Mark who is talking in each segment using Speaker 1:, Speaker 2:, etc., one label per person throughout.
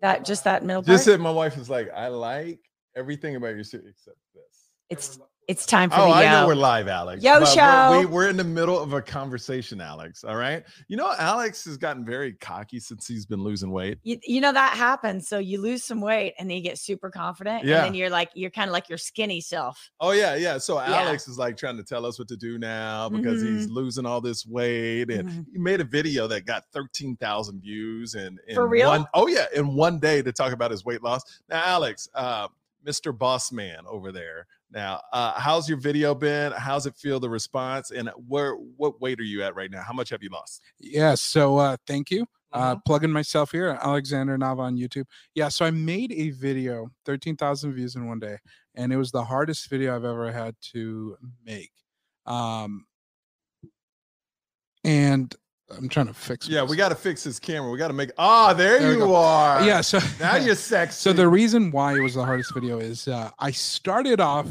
Speaker 1: That just that middle part.
Speaker 2: Just said my wife is like, I like everything about your suit except this.
Speaker 1: it's it's time for
Speaker 2: Oh,
Speaker 1: the
Speaker 2: I know we're live, Alex.
Speaker 1: Yo
Speaker 2: but we're-
Speaker 1: show.
Speaker 2: We, we're in the middle of a conversation, Alex. All right. You know, Alex has gotten very cocky since he's been losing weight.
Speaker 1: you, you know that happens. So you lose some weight and then you get super confident.
Speaker 2: Yeah.
Speaker 1: And then you're like, you're kind of like your skinny self.
Speaker 2: Oh yeah, yeah. So
Speaker 1: Yeah.
Speaker 2: Alex is like trying to tell us what to do now because he's losing all this weight, and
Speaker 1: Mhm.
Speaker 2: he made a video that got thirteen thousand views and in
Speaker 1: For real?
Speaker 2: One, oh yeah, in one day to talk about his weight loss. Now, Alex, uh, Mr. Boss Man over there. Now, uh, how's your video been? How's it feel? The response, and where what weight are you at right now? How much have you lost?
Speaker 3: Yeah. So uh, thank you. Uh,
Speaker 2: Mm-hmm.
Speaker 3: plugging myself here, Alexander Nava on YouTube. Yeah. So I made a video, 13,000 views in one day, and it was the hardest video I've ever had to make. Um, and I'm trying to fix.
Speaker 2: Yeah, we got to fix his camera. We got to make. Ah, there,
Speaker 3: There
Speaker 2: you are.
Speaker 3: Yeah. So
Speaker 2: now you're sexy.
Speaker 3: So the reason why it was the hardest video is uh, I started off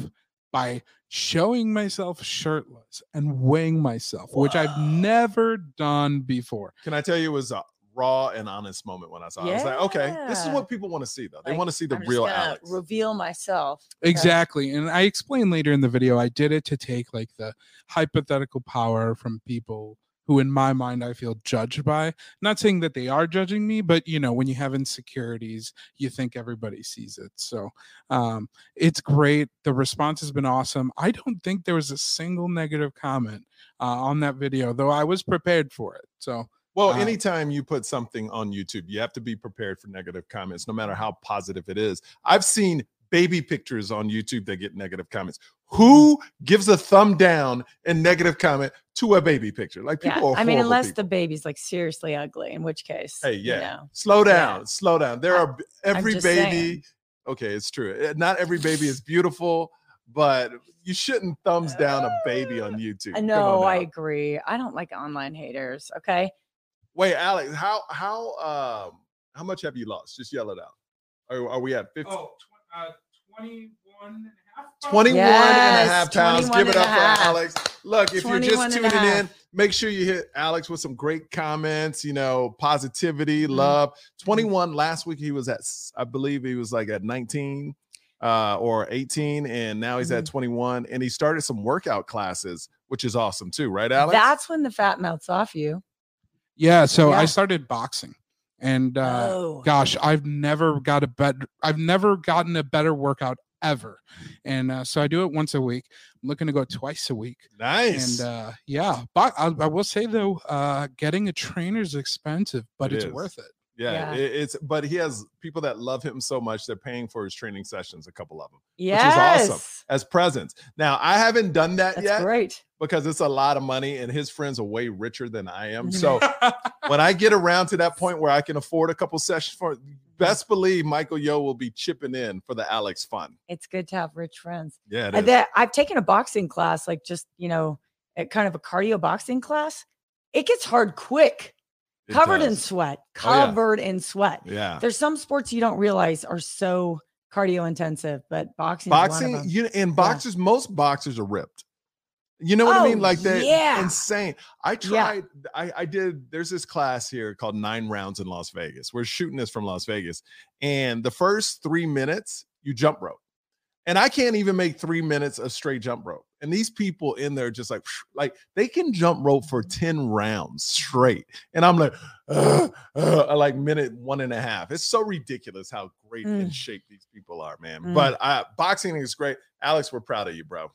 Speaker 3: by showing myself shirtless and weighing myself, which I've never done before.
Speaker 2: Can I tell you, it was a raw and honest moment when I saw. it. I was like, okay, this is what people want to see, though. They
Speaker 1: Like,
Speaker 2: want to see the
Speaker 1: I'm
Speaker 2: real
Speaker 1: gonna
Speaker 2: Alex.
Speaker 1: Reveal myself. Okay.
Speaker 3: Exactly. And I explain later in the video, I did it to take like the hypothetical power from people who, in my mind, I feel judged by. Not saying that they are judging me, but you know, when you have insecurities, you think everybody sees it. So um, it's great. The response has been awesome. I don't think there was a single negative comment uh, on that video, though I was prepared for it. So
Speaker 2: Well,
Speaker 3: Uh,
Speaker 2: anytime you put something on YouTube, you have to be prepared for negative comments, no matter how positive it is. I've seen baby pictures on YouTube that get negative comments. Who gives a thumb down and negative comment to a baby picture? Like
Speaker 1: Yeah.
Speaker 2: people are
Speaker 1: I mean, unless
Speaker 2: people.
Speaker 1: the baby's like seriously ugly, in which case,
Speaker 2: Hey,
Speaker 1: you
Speaker 2: yeah.
Speaker 1: know.
Speaker 2: slow
Speaker 1: Yeah.
Speaker 2: down, slow down. There
Speaker 1: I-
Speaker 2: are every baby.
Speaker 1: saying.
Speaker 2: Okay, it's true. Eh, Not every baby is beautiful, but you shouldn't thumbs down a baby on YouTube.
Speaker 1: No,
Speaker 2: on
Speaker 1: I agree. I don't like online haters. Okay.
Speaker 2: Wait, Alex, how how um how much have you lost? Just yell it out. Are, are we at 50,
Speaker 3: Oh, uh, 21 and a half.
Speaker 2: 21 and a half pounds?
Speaker 1: 21
Speaker 2: Give it up for
Speaker 1: half.
Speaker 2: Alex. Look, if you're just tuning in, make sure you hit Alex with some great comments, you know, positivity,
Speaker 1: Mhm.
Speaker 2: love. 21 last week he was at I believe he was like at 19 uh or 18 and now he's
Speaker 1: Mm-hmm.
Speaker 2: at 21 and he started some workout classes, which is awesome too, right Alex?
Speaker 1: That's when the fat melts off you.
Speaker 3: Yeah. So
Speaker 1: Yeah.
Speaker 3: I started boxing. And uh,
Speaker 1: oh,
Speaker 3: gosh i've never got a better i've never gotten a better workout ever and uh, so i do it once a week i'm looking to go twice a week
Speaker 2: nice.
Speaker 3: and uh yeah but I, I will say though uh getting a trainer is expensive but
Speaker 2: It
Speaker 3: it's
Speaker 2: is.
Speaker 3: worth it
Speaker 2: Yeah,
Speaker 1: Yeah.
Speaker 2: it- it's but he has people that love him so much they're paying for his training sessions, a couple of them
Speaker 1: yes.
Speaker 2: awesome. as presents. Now I haven't done that
Speaker 1: That's
Speaker 2: yet
Speaker 1: great.
Speaker 2: because it's a lot of money, and his friends are way richer than I am. So when I get around to that point where I can afford a couple sessions for, best believe Michael Yo will be chipping in for the Alex fun.
Speaker 1: It's good to have rich friends.
Speaker 2: Yeah, it
Speaker 1: And
Speaker 2: is.
Speaker 1: that I've taken a boxing class, like just you know, a kind of a cardio boxing class. It gets hard quick.
Speaker 2: It
Speaker 1: covered in
Speaker 2: does.
Speaker 1: sweat.
Speaker 2: Oh, yeah.
Speaker 1: Covered in sweat.
Speaker 2: Yeah.
Speaker 1: There's some sports you don't realize are so cardio intensive, but boxing. is one of
Speaker 2: Boxing, you and boxers, most boxers are ripped. You know what I mean?
Speaker 1: Oh,
Speaker 2: Like they're
Speaker 1: yeah.
Speaker 2: insane. I
Speaker 1: Yeah.
Speaker 2: tried, I, I did, there's this class here called Nine Rounds in Las Vegas. We're shooting this from Las Vegas. And the first three minutes, you jump rope. And I can't even make three minutes of straight jump rope. And these people in there just like, like they can jump rope for 10 rounds straight. And I'm like, "Ugh, ugh," like minute one and a half. It's so ridiculous how great in
Speaker 1: Mm.
Speaker 2: shape these people are, man.
Speaker 1: Mm.
Speaker 2: But uh, boxing is great. Alex, we're proud of you, bro.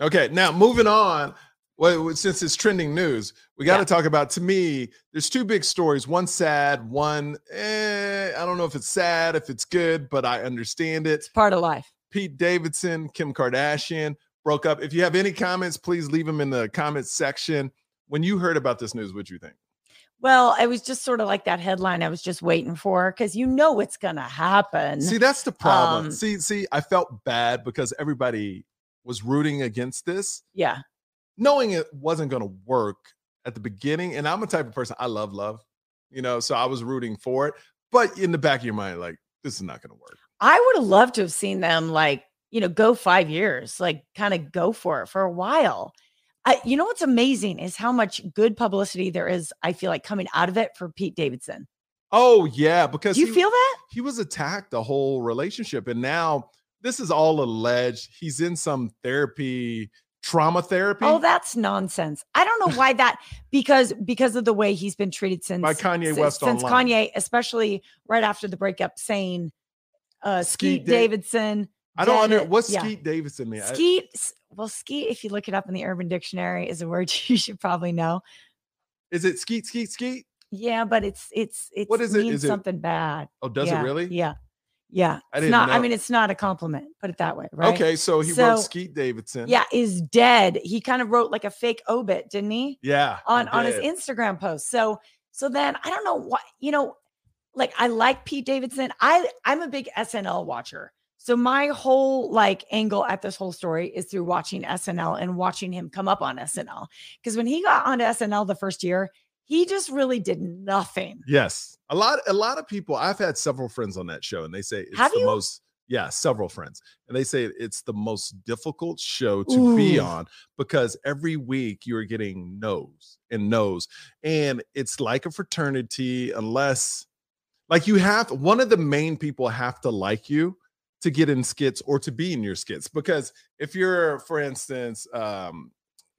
Speaker 2: Okay, now moving on. Well, since it's trending news, we got to
Speaker 1: Yeah.
Speaker 2: talk about. To me, there's two big stories. One sad, one eh, I don't know if it's sad, if it's good, but I understand it.
Speaker 1: it's part of life.
Speaker 2: Pete Davidson, Kim Kardashian broke up. If you have any comments, please leave them in the comments section. When you heard about this news, what'd you think?
Speaker 1: Well, it was just sort of like that headline I was just waiting for because you know what's going to happen.
Speaker 2: See, that's the problem.
Speaker 1: Um,
Speaker 2: see, see, I felt bad because everybody was rooting against this.
Speaker 1: yeah.
Speaker 2: knowing it wasn't going to work at the beginning. And I'm a type of person I love love, you know, so I was rooting for it. But in the back of your mind, like this is not going to work.
Speaker 1: I would have loved to have seen them like, you know, go five years, like kind of go for it for a while. I, you know what's amazing is how much good publicity there is, I feel like coming out of it for Pete Davidson.
Speaker 2: Oh yeah, because
Speaker 1: you
Speaker 2: he,
Speaker 1: feel that?
Speaker 2: he was attacked the whole relationship, and now this is all alleged. He's in some therapy, trauma therapy
Speaker 1: Oh, that's nonsense. I don't know why that because because of the way he's been treated since
Speaker 2: By Kanye
Speaker 1: si-
Speaker 2: West
Speaker 1: since
Speaker 2: online.
Speaker 1: Kanye, especially right after the breakup, saying uh
Speaker 2: Skeet
Speaker 1: Skeet
Speaker 2: Da-
Speaker 1: Davidson.
Speaker 2: I don't under
Speaker 1: it-
Speaker 2: what's
Speaker 1: yeah.
Speaker 2: Skeet Davidson mean.
Speaker 1: Skeet well, skeet, if you look it up in the urban dictionary, is a word you should probably know.
Speaker 2: Is it skeet skeet skeet?
Speaker 1: Yeah, but it's it's it's
Speaker 2: What is it?
Speaker 1: means
Speaker 2: Is it-
Speaker 1: something bad.
Speaker 2: Oh, does
Speaker 1: yeah,
Speaker 2: it really?
Speaker 1: Yeah. Yeah.
Speaker 2: I
Speaker 1: It's not I mean it's not a compliment, put it that way, right?
Speaker 2: Okay, so he
Speaker 1: So-
Speaker 2: wrote Skeet Davidson.
Speaker 1: Yeah, is dead. He kind of wrote like a fake obit, didn't he?
Speaker 2: yeah,
Speaker 1: on on his. Instagram post. So so then I don't know what you know, like I like Pete Davidson. I I'm a big SNL watcher. So my whole like angle at this whole story is through watching SNL and watching him come up on SNL. Because when he got onto SNL the first year, he just really did nothing.
Speaker 2: Yes, a lot. A lot of people. I've had several friends on that show, and they say it's
Speaker 1: Have
Speaker 2: the
Speaker 1: you?
Speaker 2: most. Yeah, several friends, and they say it's the most difficult show to be on because every week you're getting no's and no's, and it's like a fraternity. Unless, like, you have one of the main people have to like you to get in skits or to be in your skits. Because if you're, for instance, um,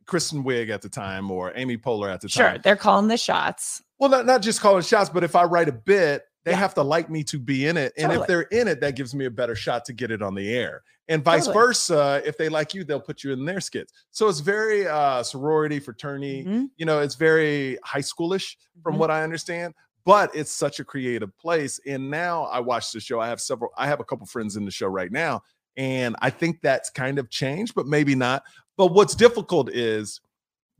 Speaker 2: Kristen Wiig at the time or Amy Poehler at the
Speaker 1: Sure,
Speaker 2: time, Sure,
Speaker 1: they're calling the shots.
Speaker 2: well, not, not just calling shots, but if I write a bit, they
Speaker 1: Yeah.
Speaker 2: have to like me to be in it. And
Speaker 1: Totally.
Speaker 2: if they're in it, that gives me a better shot to get it on the air. And vice
Speaker 1: Totally.
Speaker 2: versa. If they like you, they'll put you in their skits. So it's very uh sorority, fraternity,
Speaker 1: Mhm,
Speaker 2: you know, it's very high schoolish from
Speaker 1: mhm.
Speaker 2: what I understand. But it's such a creative place. And now I watch the show. I have several, I have a couple friends in the show right now. And I think that's kind of changed, but maybe not. But what's difficult is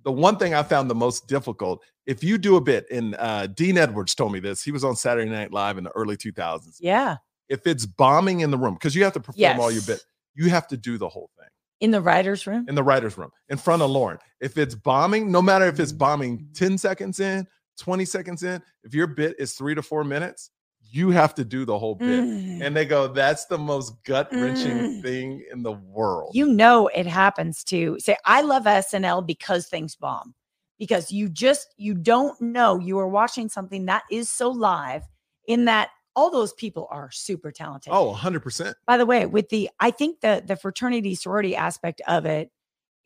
Speaker 2: the one thing I found the most difficult, if you do a bit, and uh, Dean Edwards told me this, he was on Saturday Night Live in the early 2000s.
Speaker 1: Yeah.
Speaker 2: If it's bombing in the room, because you have to perform all your
Speaker 1: Yes.
Speaker 2: bit, you have to do the whole thing
Speaker 1: In the writer's room.
Speaker 2: in the writer's room in front of Lorne. If it's bombing, no matter if it's bombing
Speaker 1: Mm.
Speaker 2: 10 seconds in, 20 seconds in, if your bit is three to four minutes, you have to do the whole bit.
Speaker 1: Mm.
Speaker 2: And they go, that's the most gut wrenching
Speaker 1: Mm.
Speaker 2: thing in the world.
Speaker 1: you know it happens to say i love snl because things bomb because you just you don't know you are watching something that is so live in that all those people are super talented
Speaker 2: oh, 100%.
Speaker 1: by the way with the i think the the fraternity sorority aspect of it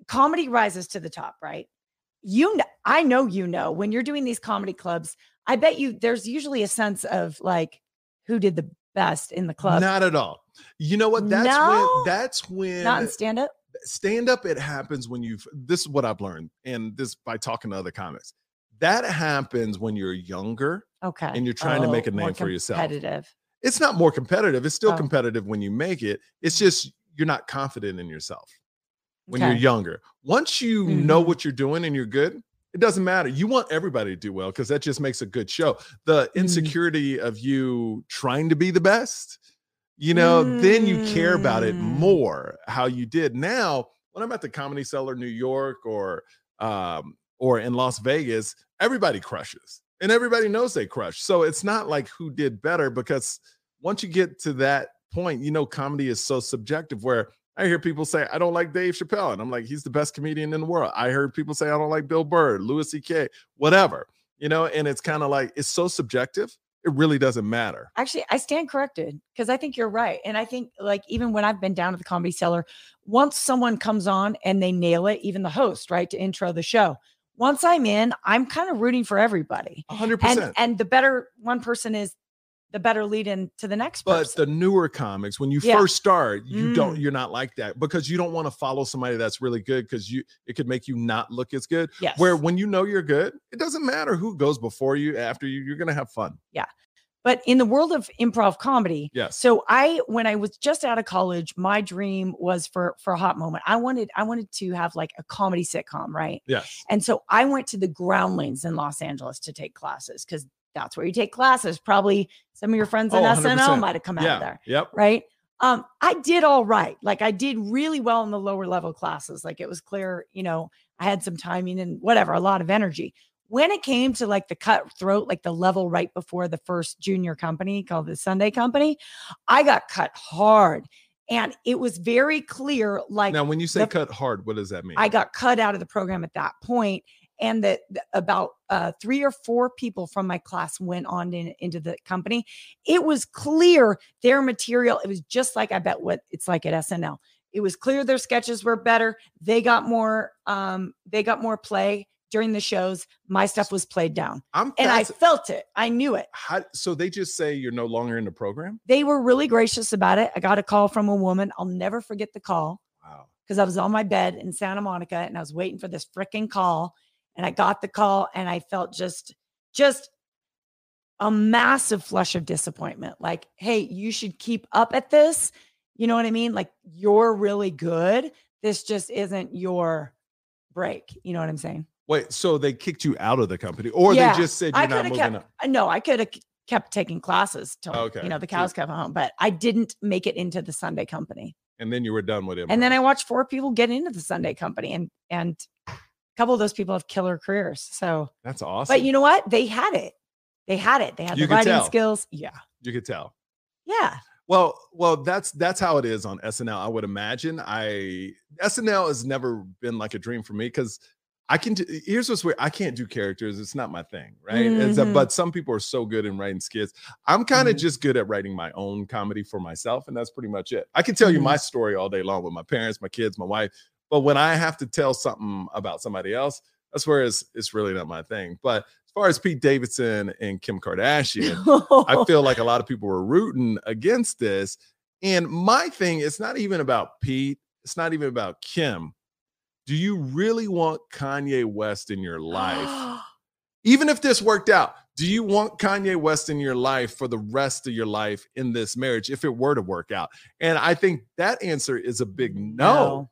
Speaker 1: comedy rises to the top right you know i know you know when you're doing these comedy clubs i bet you there's usually a sense of like who did the best in the club
Speaker 2: Not at all. You know what? That's
Speaker 1: No?
Speaker 2: when that's when
Speaker 1: not in stand up
Speaker 2: stand up it happens when you've this is what i've learned and this by talking to other comics that happens when you're younger
Speaker 1: okay
Speaker 2: and you're trying to make a
Speaker 1: Oh,
Speaker 2: name for yourself.
Speaker 1: competitive
Speaker 2: it's not more competitive it's still
Speaker 1: Oh.
Speaker 2: competitive when you make it it's just you're not confident in yourself when you're younger once you know
Speaker 1: Mhm.
Speaker 2: what you're doing and you're good it doesn't matter you want everybody to do well because that just makes a good show the
Speaker 1: Mm.
Speaker 2: insecurity of you trying to be the best you know then you care about it
Speaker 1: Mm.
Speaker 2: more how you did now when i'm at the comedy cellar new york or um or in las vegas everybody crushes and everybody knows they crush so it's not like who did better because once you get to that point you know comedy is so subjective where I hear people say, I don't like Dave Chappelle. And I'm like, he's the best comedian in the world. I heard people say, I don't like Bill Burr, Louis C.K., whatever, you know, and it's kind of like, it's so subjective. It really doesn't matter.
Speaker 1: Actually, I stand corrected because I think you're right. And I think, like, even when I've been down at the comedy cellar, once someone comes on and they nail it, even the host, right, to intro the show, once I'm in, I'm kind of rooting for everybody.
Speaker 2: 100%.
Speaker 1: And and the better one person is, the better lead in to the next
Speaker 2: but
Speaker 1: person.
Speaker 2: the newer comics, when you
Speaker 1: Yeah.
Speaker 2: first start, you don't,
Speaker 1: Mm.
Speaker 2: you're not like that because you don't want to follow somebody that's really good because you, it could make you not look as good.
Speaker 1: yes.
Speaker 2: Where when you know you're good, it doesn't matter who goes before you, after you, you're going to have fun. Yeah.
Speaker 1: But in the world of improv comedy,
Speaker 2: Yes.
Speaker 1: So I, when I was just out of college, my dream was for for a hot moment. I wanted I wanted to have like a comedy sitcom, right?
Speaker 2: Yes.
Speaker 1: And so I went to the Groundlings in Los Angeles to take classes because that's where you take classes. Probably some of your friends in
Speaker 2: Oh,
Speaker 1: SNL might have come out
Speaker 2: Yeah.
Speaker 1: of there,
Speaker 2: Yep.
Speaker 1: right? Um, I did all right. Like I did really well in the lower level classes. Like it was clear, you know, I had some timing and whatever, a lot of energy. When it came to like the cutthroat, like the level right before the first junior company called the Sunday Company, I got cut hard. And it was very clear, like
Speaker 2: now, when you say
Speaker 1: the-
Speaker 2: cut hard, what does that mean?
Speaker 1: I got cut out of the program at that point, and that about uh, three or four people from my class went on in, into the company. It was clear their material. It was just like I bet what it's like at SNL. It was clear their sketches were better. They got more. Um, they got more play during the shows. My stuff was played down,
Speaker 2: I'm
Speaker 1: and I felt it. I knew it.
Speaker 2: how, so they just say you're no longer in the program.
Speaker 1: They were really gracious about it. I got a call from a woman. I'll never forget the call
Speaker 2: Wow.
Speaker 1: because I was on my bed in Santa Monica and I was waiting for this freaking call. And I got the call and I felt just, just a massive flush of disappointment. Like, hey, you should keep up at this. You know what I mean? Like, you're really good. This just isn't your break. You know what I'm saying?
Speaker 2: Wait, so they kicked you out of the company, or
Speaker 1: Yeah,
Speaker 2: they just said
Speaker 1: I
Speaker 2: you're not moving
Speaker 1: kept-
Speaker 2: up?
Speaker 1: Uh, I know I could have kept taking classes till
Speaker 2: Okay,
Speaker 1: you know the cows come home, but I didn't make it into the Sunday company.
Speaker 2: And then you were done with him.
Speaker 1: And then I watched four people get into the Sunday company, and and couple of those people have killer careers. So,
Speaker 2: That's awesome.
Speaker 1: but you know what? They had it. They had it. They had
Speaker 2: You
Speaker 1: the writing
Speaker 2: tell.
Speaker 1: skills. Yeah,
Speaker 2: you could tell.
Speaker 1: yeah.
Speaker 2: Well, well, that's that's how it is on SNL. I would imagine. I SNL has never been like a dream for me because I can. do- Here's what's weird. I can't do characters. It's not my thing, right? It's a- but some people are so good in writing skits. I'm kind of
Speaker 1: Mhm.
Speaker 2: just good at writing my own comedy for myself, and that's pretty much it. I can tell you
Speaker 1: Mhm.
Speaker 2: my story all day long with my parents, my kids, my wife. But when I have to tell something about somebody else, that's where it's it's really not my thing. But as far as Pete Davidson and Kim Kardashian, I feel like a lot of people were rooting against this. And my thing, it's not even about Pete, it's not even about Kim. Do you really want Kanye West in your life? Even if this worked out, do you want Kanye West in your life for the rest of your life in this marriage if it were to work out? And I think that answer is a big no.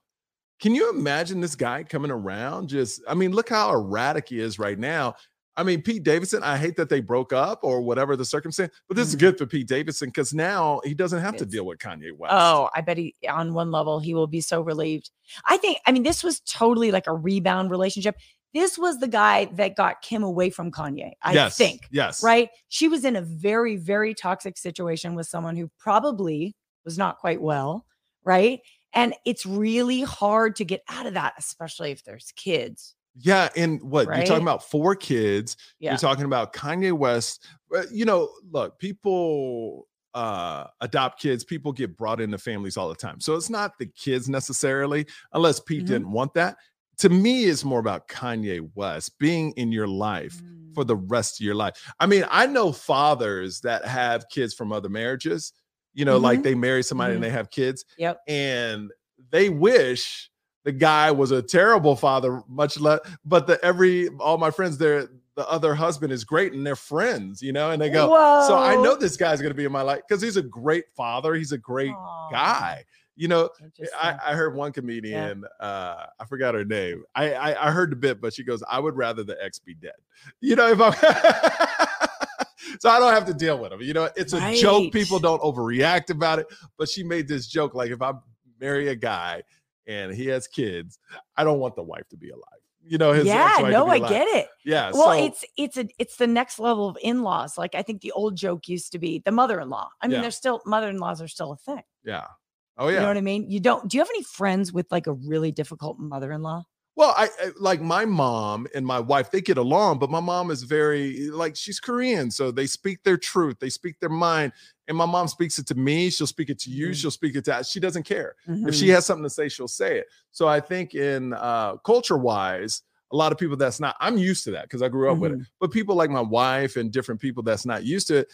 Speaker 2: Can you imagine this guy coming around? Just, I mean, look how erratic he is right now. I mean, Pete Davidson, I hate that they broke up or whatever the circumstance, but this is
Speaker 1: Mhm.
Speaker 2: good for Pete Davidson because now he doesn't have to deal with Kanye West.
Speaker 1: Oh, I bet he on one level he will be so relieved. I think I mean this was totally like a rebound relationship. This was the guy that got Kim away from Kanye. I
Speaker 2: yes,
Speaker 1: think.
Speaker 2: Yes.
Speaker 1: Right? She was in a very very toxic situation with someone who probably was not quite well, right? And it's really hard to get out of that especially if there's kids.
Speaker 2: Yeah. And what you're talking about four kids.
Speaker 1: Yeah.
Speaker 2: You're talking about Kanye West. Uh, You know, look, people uh adopt kids, people get brought into families all the time. So it's not the kids necessarily, unless Pete
Speaker 1: Mhm.
Speaker 2: didn't want that. To me, it's more about Kanye West being in your life for
Speaker 1: Mm.
Speaker 2: the rest of your life. I mean, I know fathers that have kids from other marriages, you know, like
Speaker 1: Mhm.
Speaker 2: they marry somebody
Speaker 1: Mhm.
Speaker 2: and they have kids,
Speaker 1: Yep.
Speaker 2: and they wish the guy was a terrible father, much less, but the every all my friends, they're the other husband is great and they're friends, you know, and they go, So I know this guy's gonna be in my life because he's a great father, he's a great
Speaker 1: Aw,
Speaker 2: guy. You know. I, I heard one comedian, uh, I forgot her name. I, I I heard the bit, but she goes, I would rather the ex be dead. You know, if I'm so I don't have to deal with them. You know, it's a joke. People don't overreact about it. But she made this joke like if I marry a guy and he has kids, I don't want the wife to be alive. You know, his
Speaker 1: yeah, no, I get it.
Speaker 2: Yeah.
Speaker 1: well
Speaker 2: so,
Speaker 1: it's it's a it's the next level of in-laws like i think the old joke used to be the mother-in-law i mean
Speaker 2: Yeah.
Speaker 1: there's still mother-in-laws are still a thing
Speaker 2: yeah. Oh yeah.
Speaker 1: you know what i mean you don't do you have any friends with like a really difficult mother-in-law
Speaker 2: Well, I, I like my mom and my wife, they get along, but my mom is very like she's Korean, so they speak their truth, they speak their mind. And my mom speaks it to me, she'll speak it to you,
Speaker 1: Mhm.
Speaker 2: she'll speak it to us. she doesn't care. If
Speaker 1: Mhm.
Speaker 2: she has something to say, she'll say it. So I think in uh culture wise, a lot of people that's not I'm used to that because I grew up with it.
Speaker 1: Mhm.
Speaker 2: But people like my wife and different people that's not used to it,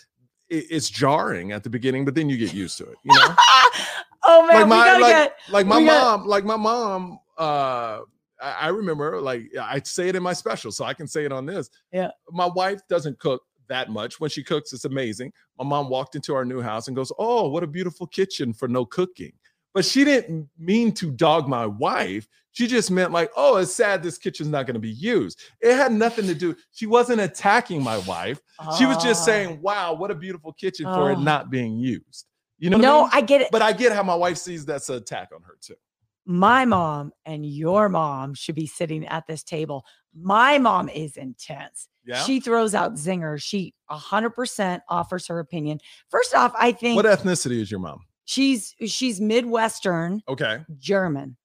Speaker 2: it, it's jarring at the beginning, but then you get used to it, you know.
Speaker 1: oh man
Speaker 2: like my like,
Speaker 1: get
Speaker 2: like my
Speaker 1: we got-
Speaker 2: mom like my mom uh I, remember like i say it in my special so i can say it on this
Speaker 1: Yeah.
Speaker 2: my wife doesn't cook that much when she cooks it's amazing my mom walked into our new house and goes oh what a beautiful kitchen for no cooking but she didn't mean to dog my wife she just meant like oh it's sad this kitchen's not going to be used it had nothing to do she wasn't attacking my wife she was just
Speaker 1: Ah.
Speaker 2: saying wow what a beautiful kitchen for it
Speaker 1: Oh.
Speaker 2: not being used you know what I
Speaker 1: no
Speaker 2: mean?
Speaker 1: i get it
Speaker 2: but I get how my wife sees that's an attack on her too.
Speaker 1: My mom and your mom should be sitting at this table my mom is intense
Speaker 2: Yeah.
Speaker 1: she throws out zingers she 100% offers her opinion first off i think
Speaker 2: what ethnicity is your mom?
Speaker 1: she's she's midwestern
Speaker 2: Okay.
Speaker 1: German.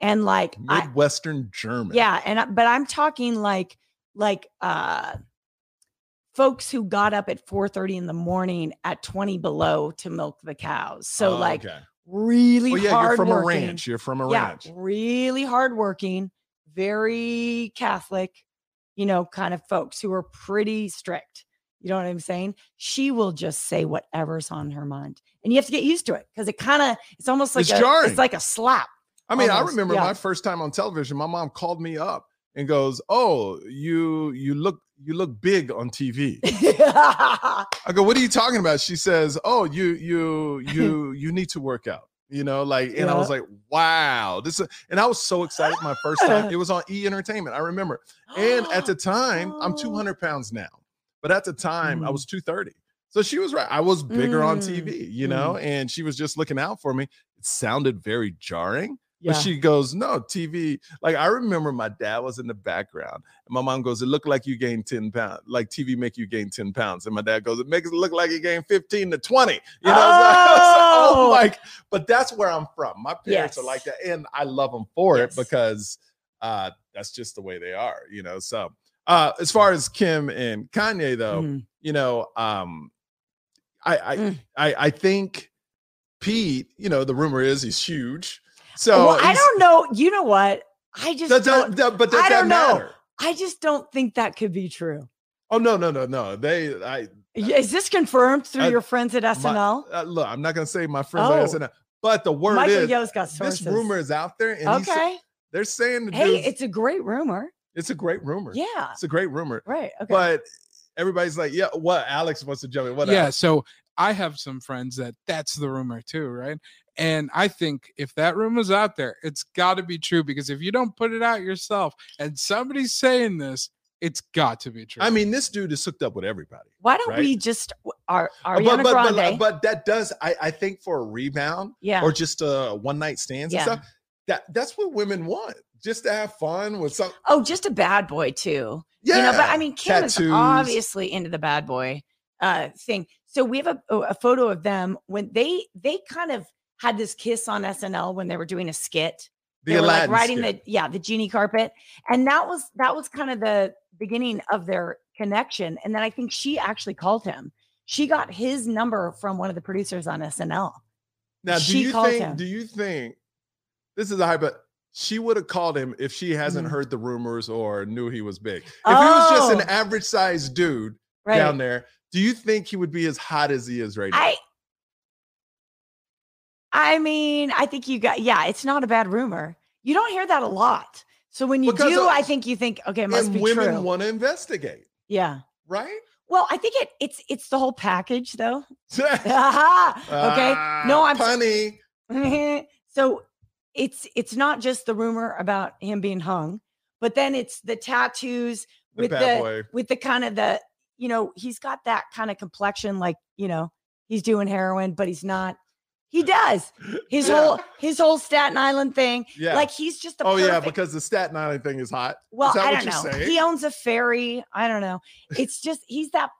Speaker 1: and like I,
Speaker 2: Midwestern German.
Speaker 1: yeah, and but I'm talking like like uh folks who got up at 4:30 in the morning at 20 below to milk the cows. So
Speaker 2: Oh,
Speaker 1: like
Speaker 2: okay.
Speaker 1: Really
Speaker 2: Well, yeah, you're
Speaker 1: hard
Speaker 2: from a ranch. You're from a
Speaker 1: yeah,
Speaker 2: ranch.
Speaker 1: really hardworking, very Catholic, you know, kind of folks who are pretty strict. You know what I'm saying? She will just say whatever's on her mind, and you have to get used to it because it kind of it's almost like
Speaker 2: It's
Speaker 1: a,
Speaker 2: jarring.
Speaker 1: it's like a slap.
Speaker 2: I mean, I remember
Speaker 1: yeah.
Speaker 2: my first time on television. My mom called me up and goes, "Oh, you you look you look big on TV." I go, "What are you talking about?" She says, "Oh, you you you you need to work out." You know, like, and I was like, "Wow, this!" Is, and I was so excited my first time. It was on E Entertainment. I remember, and at the time, I'm
Speaker 1: Oh.
Speaker 2: 200 pounds now, but at the time, I
Speaker 1: Mm.
Speaker 2: was 230. So she was right. I was bigger on
Speaker 1: Mm,
Speaker 2: TV, you know, and she was just looking out for me. It sounded very jarring.
Speaker 1: Yeah.
Speaker 2: But she goes, no, TV. Like I remember my dad was in the background. And my mom goes, It looked like you gained 10 pounds. Like TV make you gain 10 pounds. And my dad goes, It makes it look like you gained 15 to 20. You know, So I like, oh
Speaker 1: Oh.
Speaker 2: like, but that's where I'm from. My parents are like that. And I love them for
Speaker 1: Yes.
Speaker 2: it because uh that's just the way they are, you know. So uh as far as Kim and Kanye, though,
Speaker 1: Mhm.
Speaker 2: you know, um I I
Speaker 1: Mm.
Speaker 2: I, I think Pete, you know, the rumor is he's huge. So
Speaker 1: well, I don't know. You know what? I just
Speaker 2: does
Speaker 1: don't.
Speaker 2: that, that- but does
Speaker 1: I don't know.
Speaker 2: matter?
Speaker 1: I just don't think that could be true.
Speaker 2: Oh no, no, no, no. They, I,
Speaker 1: Is this confirmed through
Speaker 2: I-
Speaker 1: your friends at
Speaker 2: my-
Speaker 1: SNL?
Speaker 2: uh, look, I'm not gonna say my friends
Speaker 1: Oh.
Speaker 2: are SNL, but the word
Speaker 1: Michael
Speaker 2: is
Speaker 1: Yo's got
Speaker 2: this rumor is out there, and
Speaker 1: okay.
Speaker 2: they're saying the
Speaker 1: Hey, it's a great rumor.
Speaker 2: it's a great rumor.
Speaker 1: Yeah.
Speaker 2: it's a great rumor.
Speaker 1: Right. Okay.
Speaker 2: But everybody's like, yeah, what? Alex wants to jump in. What?
Speaker 3: yeah
Speaker 2: Alex?
Speaker 3: so i have some friends that that's the rumor too right and i think if that rumor's out there it's got to be true because if you don't put it out yourself and somebody's saying this it's got to be true
Speaker 2: I mean, this dude is hooked up with everybody.
Speaker 1: Why don't
Speaker 2: right?
Speaker 1: we just our
Speaker 2: Uh,
Speaker 1: Ariana
Speaker 2: but, but, but,
Speaker 1: Grande?
Speaker 2: but that does, I, I think, for a rebound
Speaker 1: yeah.
Speaker 2: or just uh, one night stands
Speaker 1: Yeah.
Speaker 2: and stuff. That that's what women want, just to have fun with some.
Speaker 1: oh, just a bad boy too.
Speaker 2: Yeah,
Speaker 1: You know, but I mean, Kim
Speaker 2: tattoos.
Speaker 1: is obviously into the bad boy uh thing. So we have a, a photo of them when they they kind of had this kiss on SNL when they were doing a skit.
Speaker 2: the
Speaker 1: they were like
Speaker 2: Aladdin
Speaker 1: riding
Speaker 2: skit.
Speaker 1: the yeah the genie carpet, and that was that was kind of the beginning of their connection. And then I think she actually called him. She got his number from one of the producers on SNL.
Speaker 2: Now, do
Speaker 1: She
Speaker 2: you think?
Speaker 1: him.
Speaker 2: Do you think this is a hype? But she would have called him if she hasn't
Speaker 1: Mhm.
Speaker 2: heard the rumors or knew he was big. If he was just an
Speaker 1: Oh.
Speaker 2: average sized dude
Speaker 1: Right.
Speaker 2: down there, do you think he would be as hot as he is right now?
Speaker 1: I I mean, I think you got yeah, it's not a bad rumor. You don't hear that a lot. So when you
Speaker 2: Because
Speaker 1: do,
Speaker 2: of-
Speaker 1: I think you think, okay, must
Speaker 2: and
Speaker 1: be
Speaker 2: women
Speaker 1: true.
Speaker 2: want to investigate,
Speaker 1: yeah.
Speaker 2: right?
Speaker 1: Well, I think it it's it's the whole package though. okay.
Speaker 2: Ah,
Speaker 1: No, I'm
Speaker 2: funny.
Speaker 1: so it's it's not just the rumor about him being hung, but then it's the tattoos
Speaker 2: The
Speaker 1: with the
Speaker 2: boy.
Speaker 1: with the kind of the you know he's got that kind of complexion like you know he's doing heroin but he's not he does his
Speaker 2: Yeah.
Speaker 1: whole his whole staten island thing
Speaker 2: Yeah.
Speaker 1: like he's just a
Speaker 2: oh yeah, because the Staten Island thing is hot.
Speaker 1: well
Speaker 2: is that
Speaker 1: i don't know
Speaker 2: saying?
Speaker 1: he owns a ferry i don't know it's just he's that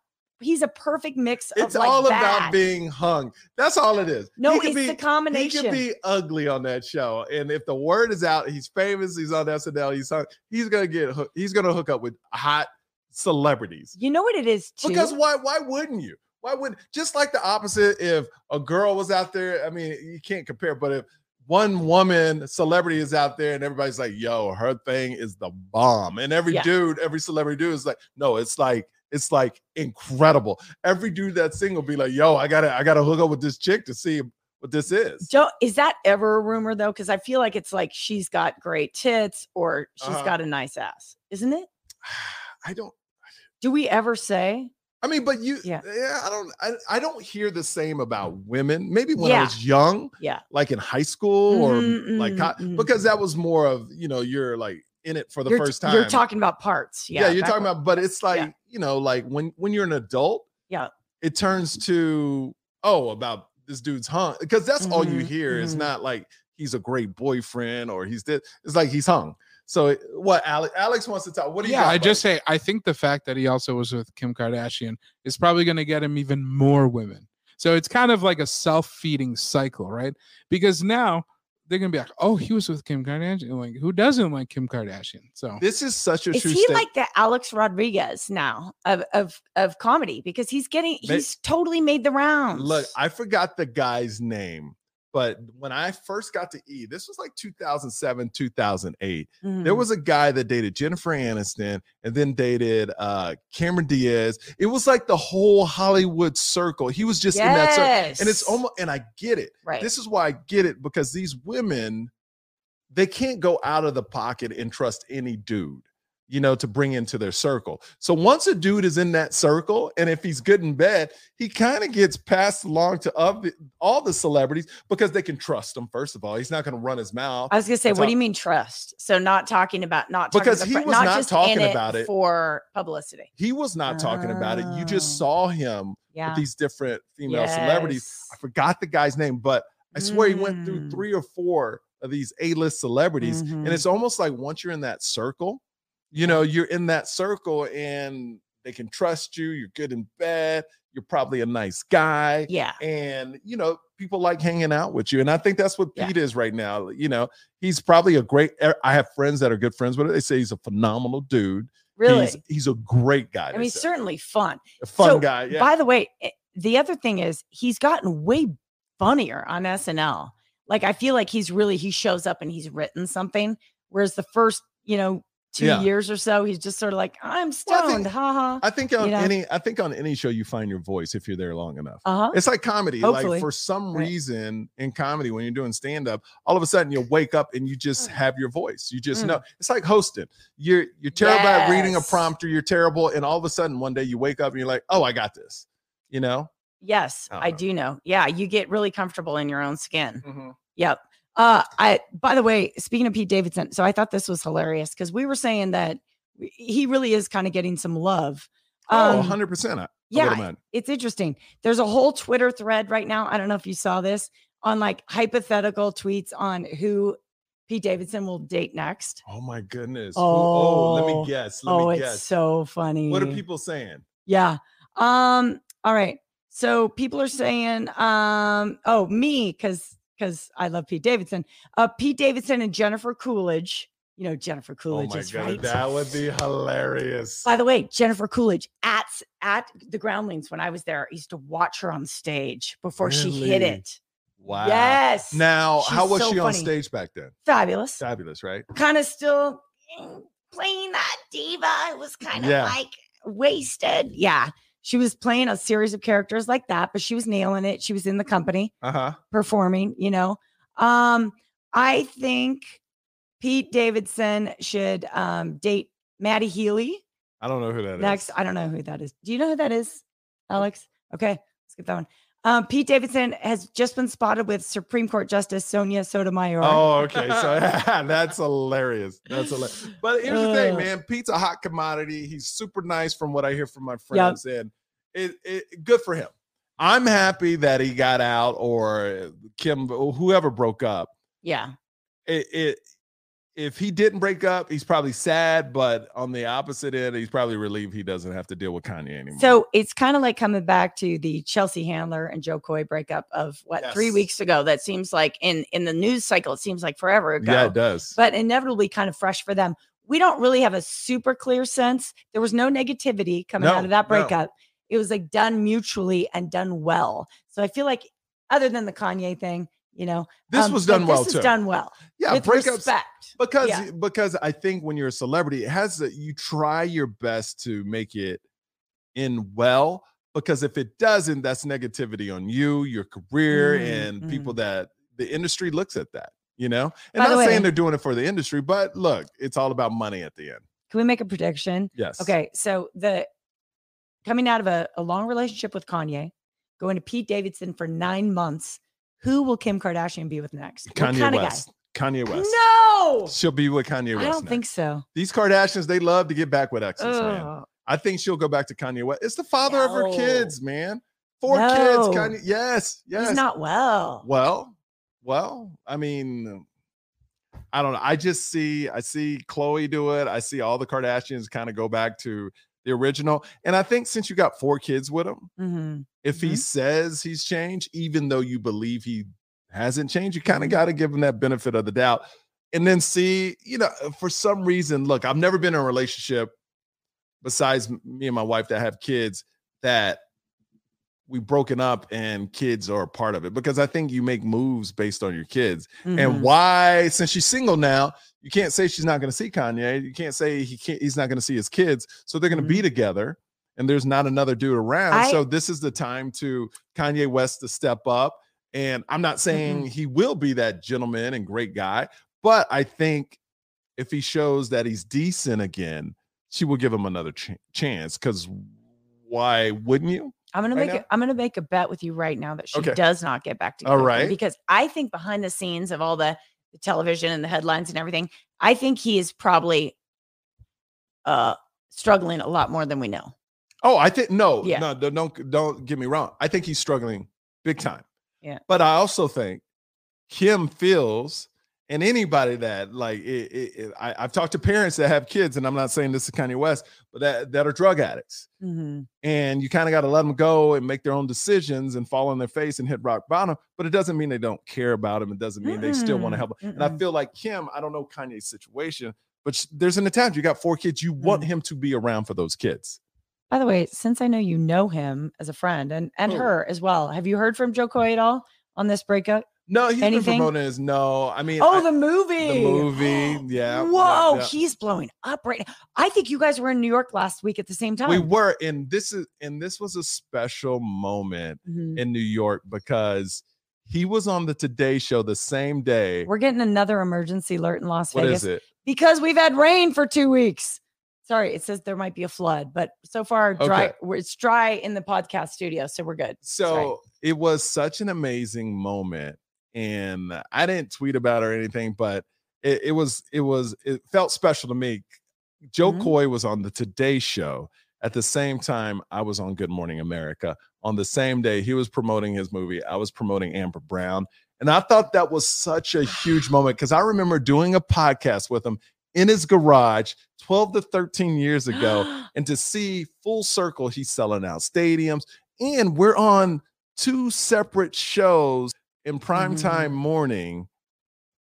Speaker 1: he's a perfect mix of
Speaker 2: It's
Speaker 1: like
Speaker 2: all
Speaker 1: bad.
Speaker 2: about being hung. That's all it is.
Speaker 1: no it's
Speaker 2: be-
Speaker 1: the combination.
Speaker 2: He could be ugly on that show, and if the word is out, he's famous. He's on SNL. He's hung, he's gonna get he's gonna hook up with hot celebrities.
Speaker 1: you know what it is too
Speaker 2: Because why? Why wouldn't you? Why would just like the opposite? If a girl was out there, I mean, you can't compare. But if one woman celebrity is out there and everybody's like, "Yo, her thing is the bomb," and every
Speaker 1: Yeah.
Speaker 2: dude, every celebrity dude is like, "No, it's like." It's like incredible. Every dude that's single be like, "Yo, I gotta, I gotta hook up with this chick to see what this is."
Speaker 1: Don't, is that ever a rumor though? Because I feel like it's like she's got great tits or she's
Speaker 2: Uh-huh.
Speaker 1: got a nice ass, isn't it?
Speaker 2: I don't.
Speaker 1: Do we ever say?
Speaker 2: I mean, but you, yeah,
Speaker 1: Yeah.
Speaker 2: I don't, I, I don't hear the same about women. Maybe when I was young,
Speaker 1: Yeah.
Speaker 2: like in high school or
Speaker 1: Mhm,
Speaker 2: like
Speaker 1: mhm, mhm.
Speaker 2: because that was more of you know you're like in it for the
Speaker 1: you're,
Speaker 2: first time.
Speaker 1: You're talking about parts.
Speaker 2: yeah,
Speaker 1: Yeah.
Speaker 2: you're talking about, but it's like you know, like when when you're an adult,
Speaker 1: Yeah.
Speaker 2: it turns to oh about this dude's hung because that's all you
Speaker 1: Mhm,
Speaker 2: hear. It's
Speaker 1: mhm.
Speaker 2: not like he's a great boyfriend or he's this. It's like he's hung. So what Alex Alex wants to talk. What do you
Speaker 3: yeah,
Speaker 2: got?
Speaker 3: I just say I think the fact that he also was with Kim Kardashian is probably going to get him even more women. So it's kind of like a self-feeding cycle, right? Because now they're gonna be like, oh, he was with Kim Kardashian. Like, who doesn't like Kim Kardashian? So
Speaker 2: This is such a
Speaker 1: Is
Speaker 2: true
Speaker 1: he
Speaker 2: stat-
Speaker 1: like the Alex Rodriguez now of of of comedy because he's getting
Speaker 2: Ma-
Speaker 1: he's totally made the rounds.
Speaker 2: Look, I forgot the guy's name, but when I first got to E, this was like 2007, 2008. There
Speaker 1: Mhm.
Speaker 2: was a guy that dated Jennifer Aniston and then dated uh Cameron Diaz. It was like the whole Hollywood circle. He was just in that circle. And it's almost and I get it.
Speaker 1: right.
Speaker 2: This is why I get it because these women they can't go out of the pocket and trust any dude, you know, to bring into their circle. So once a dude is in that circle, and if he's good in bed, he kind of gets passed along to of the, all the celebrities because they can trust him. First of all, he's not going to run his mouth.
Speaker 1: I was gonna say, what do you mean trust? So not talking about not talking
Speaker 2: Because he was
Speaker 1: not,
Speaker 2: not talking about it.
Speaker 1: for publicity.
Speaker 2: He was not talking about it. You just
Speaker 1: Oh.
Speaker 2: saw him
Speaker 1: Yeah,
Speaker 2: with these different female celebrities. I forgot the guy's name, but I swear he went through
Speaker 1: Mm.
Speaker 2: three or four of these A-list celebrities.
Speaker 1: Mhm.
Speaker 2: And it's almost like once you're in that circle, you know, you're in that circle and they can trust you, you're good in bed, you're probably a nice guy.
Speaker 1: Yeah,
Speaker 2: And you know, people like hanging out with you. And I think that's what
Speaker 1: Yeah.
Speaker 2: Pete is right now. You know, he's probably a great er, I have friends that are good friends with it. They say he's a phenomenal dude.
Speaker 1: really.
Speaker 2: He's he's a great guy.
Speaker 1: I mean,
Speaker 2: say.
Speaker 1: certainly fun.
Speaker 2: a fun
Speaker 1: so,
Speaker 2: guy. Yeah.
Speaker 1: By the way, eh, the other thing is he's gotten way funnier on SNL. Like I feel like he's really he shows up and he's written something, whereas the first you know two
Speaker 2: Yeah.
Speaker 1: years or so he's just sort of like I'm
Speaker 2: Well, I
Speaker 1: stoned,
Speaker 2: think-
Speaker 1: haha.
Speaker 2: I think on
Speaker 1: you know?
Speaker 2: any I think on any show you find your voice if you're there long enough.
Speaker 1: Uh huh.
Speaker 2: It's like comedy.
Speaker 1: Hopefully.
Speaker 2: Like for some
Speaker 1: Right.
Speaker 2: reason in comedy, when you're doing stand up, all of a sudden you'll wake up and you just
Speaker 1: Mm.
Speaker 2: have your voice. You just
Speaker 1: Mm.
Speaker 2: know. It's like hosting. You're you're terrible at reading a prompter. You're terrible, and all of a sudden one day you wake up and you're like, oh, I got this. You know.
Speaker 1: Yes,
Speaker 2: I
Speaker 1: I
Speaker 2: know.
Speaker 1: do know. Yeah, you get really comfortable in your own skin.
Speaker 2: Mm-hmm.
Speaker 1: Yep. Uh, I by the way, speaking of Pete Davidson, so I thought this was hilarious because we were saying that he really is kind of getting some love.
Speaker 2: oh,
Speaker 1: Um,
Speaker 2: 100 percent.
Speaker 1: Yeah, it's interesting. There's a whole Twitter thread right now. I don't know if you saw this on like hypothetical tweets on who Pete Davidson will date next.
Speaker 2: Oh my goodness. Who- Oh, let
Speaker 1: Oh.
Speaker 2: me guess. Let
Speaker 1: oh,
Speaker 2: me
Speaker 1: it's
Speaker 2: guess.
Speaker 1: so funny.
Speaker 2: What are people saying?
Speaker 1: Yeah. Um, all right. So people are saying, um, oh, me, because because I love Pete Davidson. Uh Pete Davidson and Jennifer Coolidge. You know, Jennifer
Speaker 2: Oh
Speaker 1: Coolidge
Speaker 2: my
Speaker 1: is
Speaker 2: god,
Speaker 1: right.
Speaker 2: that would be hilarious.
Speaker 1: By the way, Jennifer Coolidge at at the Groundlings when I was there, I used to watch her on stage before she hit it.
Speaker 2: Wow.
Speaker 1: Yes.
Speaker 2: Now, how was
Speaker 1: so
Speaker 2: she on
Speaker 1: funny.
Speaker 2: stage back then?
Speaker 1: Fabulous.
Speaker 2: Fabulous, right?
Speaker 1: Kind of still mm, playing that diva. It was kind of
Speaker 2: Yeah.
Speaker 1: like wasted. Yeah. She was playing a series of characters like that, but she was nailing it. She was in the company
Speaker 2: Uh-huh.
Speaker 1: performing, you know. Um, I think Pete Davidson should um date Matty Healy
Speaker 2: I don't know who that is.
Speaker 1: next. I don't know who that is. Do you know who that is, Alex? Okay, let's get that one. Um, Pete Davidson has just been spotted with Supreme Court Justice Sonia Sotomayor.
Speaker 2: Oh, okay. So that's hilarious. That's hilarious. But here's the thing, man. Pete's a hot commodity. He's super nice from what I hear from my friends, and it, it good for him. I'm happy that he got out, or Kim, whoever broke up.
Speaker 1: yeah.
Speaker 2: It, it if he didn't break up, he's probably sad. But on the opposite end, he's probably relieved he doesn't have to deal with Kanye anymore.
Speaker 1: So it's kind of like coming back to the Chelsea Handler and Jo Koy breakup of what three weeks ago. That seems like in in the news cycle, it seems like forever ago.
Speaker 2: yeah, it does.
Speaker 1: but inevitably kind of fresh for them. We don't really have a super clear sense. There was no negativity coming out of that
Speaker 2: no.
Speaker 1: breakup. It was like done mutually and done well. So I feel like, other than the Kanye thing, you know,
Speaker 2: this
Speaker 1: um,
Speaker 2: was done well
Speaker 1: This
Speaker 2: too.
Speaker 1: is done well
Speaker 2: yeah,
Speaker 1: with
Speaker 2: breakups
Speaker 1: respect.
Speaker 2: because
Speaker 1: Yeah.
Speaker 2: because I think when you're a celebrity, it has you try your best to make it in well. Because if it doesn't, that's negativity on you, your career,
Speaker 1: Mm,
Speaker 2: and people that the industry looks at that. You know, and
Speaker 1: By the
Speaker 2: not
Speaker 1: way-
Speaker 2: saying they're doing it for the industry, but look, it's all about money at the end.
Speaker 1: Can we make a prediction?
Speaker 2: Yes.
Speaker 1: Okay, so the coming out of a, a long relationship with Kanye, going to Pete Davidson for nine months. Who will Kim Kardashian be with next?
Speaker 2: Kanye West. Kanye? West.
Speaker 1: No,
Speaker 2: She'll be with Kanye West.
Speaker 1: I don't think so.
Speaker 2: These Kardashians, they love to get back with exes, man. I think she'll go back to Kanye West. It's the father of her kids, man. Four
Speaker 1: No.
Speaker 2: kids. Kanye. Yes. Yes.
Speaker 1: He's not well.
Speaker 2: Well, well, I mean, I don't know. I just see, I see Khloé do it. I see all the Kardashians kind of go back to the original. And I think since you got four kids with him,
Speaker 1: Mhm.
Speaker 2: if he
Speaker 1: Mhm.
Speaker 2: says he's changed, even though you believe he hasn't changed. You kind of got to give him that benefit of the doubt. And then see, you know, for some reason, look, I've never been in a relationship besides me and my wife that have kids that we've broken up and kids are a part of it because I think you make moves based on your kids.
Speaker 1: Mhm.
Speaker 2: And why, since she's single now, you can't say she's not going to see Kanye. You can't say he can't. He's not going to see his kids. So they're going to be mm-hmm. together, and there's not another dude around.
Speaker 1: I-
Speaker 2: so this is the time to Kanye West to step up. And I'm not mm-hmm. saying he will be that gentleman and great guy, but I think if he shows that he's decent again, she will give him another ch- chance. Because why wouldn't you?
Speaker 1: I'm gonna
Speaker 2: right
Speaker 1: make
Speaker 2: now?
Speaker 1: it. I'm gonna make a bet with you right now that she
Speaker 2: Okay.
Speaker 1: does not get back to
Speaker 2: All
Speaker 1: Caitlyn
Speaker 2: right.
Speaker 1: because I think behind the scenes of all the, the television and the headlines and everything, I think he is probably uh struggling a lot more than we know.
Speaker 2: Oh, I think no,
Speaker 1: Yeah.
Speaker 2: no, don't- don't don't get me wrong. I think he's struggling big time.
Speaker 1: Yeah.
Speaker 2: But I also think Kim feels, and anybody that like it, it, it- I, I've talked to parents that have kids, and I'm not saying this is Kanye West, but that that are drug addicts,
Speaker 1: Mhm.
Speaker 2: and you kind of got to let them go and make their own decisions and fall on their face and hit rock bottom. But it doesn't mean they don't care about him. It doesn't mean they still want to help. 'em. And I feel like Kim, I don't know Kanye's situation, but sh- there's an attachment. You got four kids. You want
Speaker 1: Mm.
Speaker 2: him to be around for those kids.
Speaker 1: By the way, since I know you know him as a friend and and
Speaker 2: Who?
Speaker 1: her as well, have you heard from Jo Koy at all on this breakup?
Speaker 2: No, he's
Speaker 1: Anything?
Speaker 2: been promoting his no. I mean,
Speaker 1: Oh,
Speaker 2: I-
Speaker 1: the movie.
Speaker 2: the movie, yeah, yeah,
Speaker 1: Whoa,
Speaker 2: yeah.
Speaker 1: he's blowing up right now. I think you guys were in New York last week at the same time.
Speaker 2: we were, and this is and this was a special moment
Speaker 1: Mhm.
Speaker 2: in New York because he was on the Today Show the same day.
Speaker 1: We're getting another emergency alert in Las
Speaker 2: What
Speaker 1: Vegas
Speaker 2: is it?
Speaker 1: because we've had rain for two weeks. Sorry, it says there might be a flood, but so far dry.
Speaker 2: Okay.
Speaker 1: we're- It's dry in the podcast studio, so we're good.
Speaker 2: So it was such an amazing moment, and I didn't tweet about it or anything, but it, it was it was it felt special to me. Jo
Speaker 1: Mhm.
Speaker 2: Koy was on the Today Show at the same time I was on Good Morning America. On the same day, he was promoting his movie. I was promoting Amber Brown. And I thought that was such a huge moment because I remember doing a podcast with him in his garage 12 to 13 years ago. and to see full circle, he's selling out stadiums. And we're on two separate shows in prime
Speaker 1: Mhm.
Speaker 2: time morning.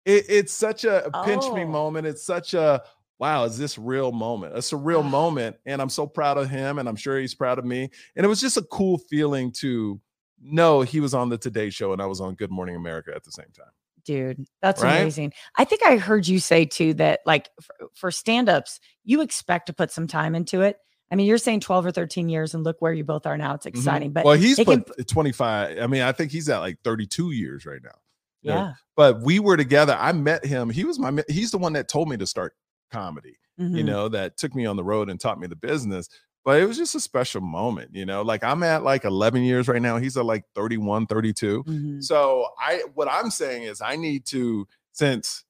Speaker 2: It, it's such a, pinch me
Speaker 1: Oh.
Speaker 2: moment. It's such a wow, is this real moment? It's a real moment. And I'm so proud of him, and I'm sure he's proud of me. And it was just a cool feeling to know he was on the Today Show and I was on Good Morning America at the same time.
Speaker 1: dude that's
Speaker 2: Right?
Speaker 1: amazing i think i heard you say too that like for, for stand-ups you expect to put some time into it i mean you're saying 12 or 13 years and look where you both are now it's
Speaker 2: Mhm.
Speaker 1: exciting but
Speaker 2: well, he's
Speaker 1: it can
Speaker 2: 25. I mean, I think he's at like 32 years right now. you know,
Speaker 1: yeah
Speaker 2: but we were together. I met him. He was my he's the one that told me to start comedy, you
Speaker 1: mhm.
Speaker 2: know, that took me on the road and taught me the business. But it was just a special moment, you know. Like I'm at like 11 years right now. He's at like 31, 32.
Speaker 1: Mhm.
Speaker 2: So I what I'm saying is I need to since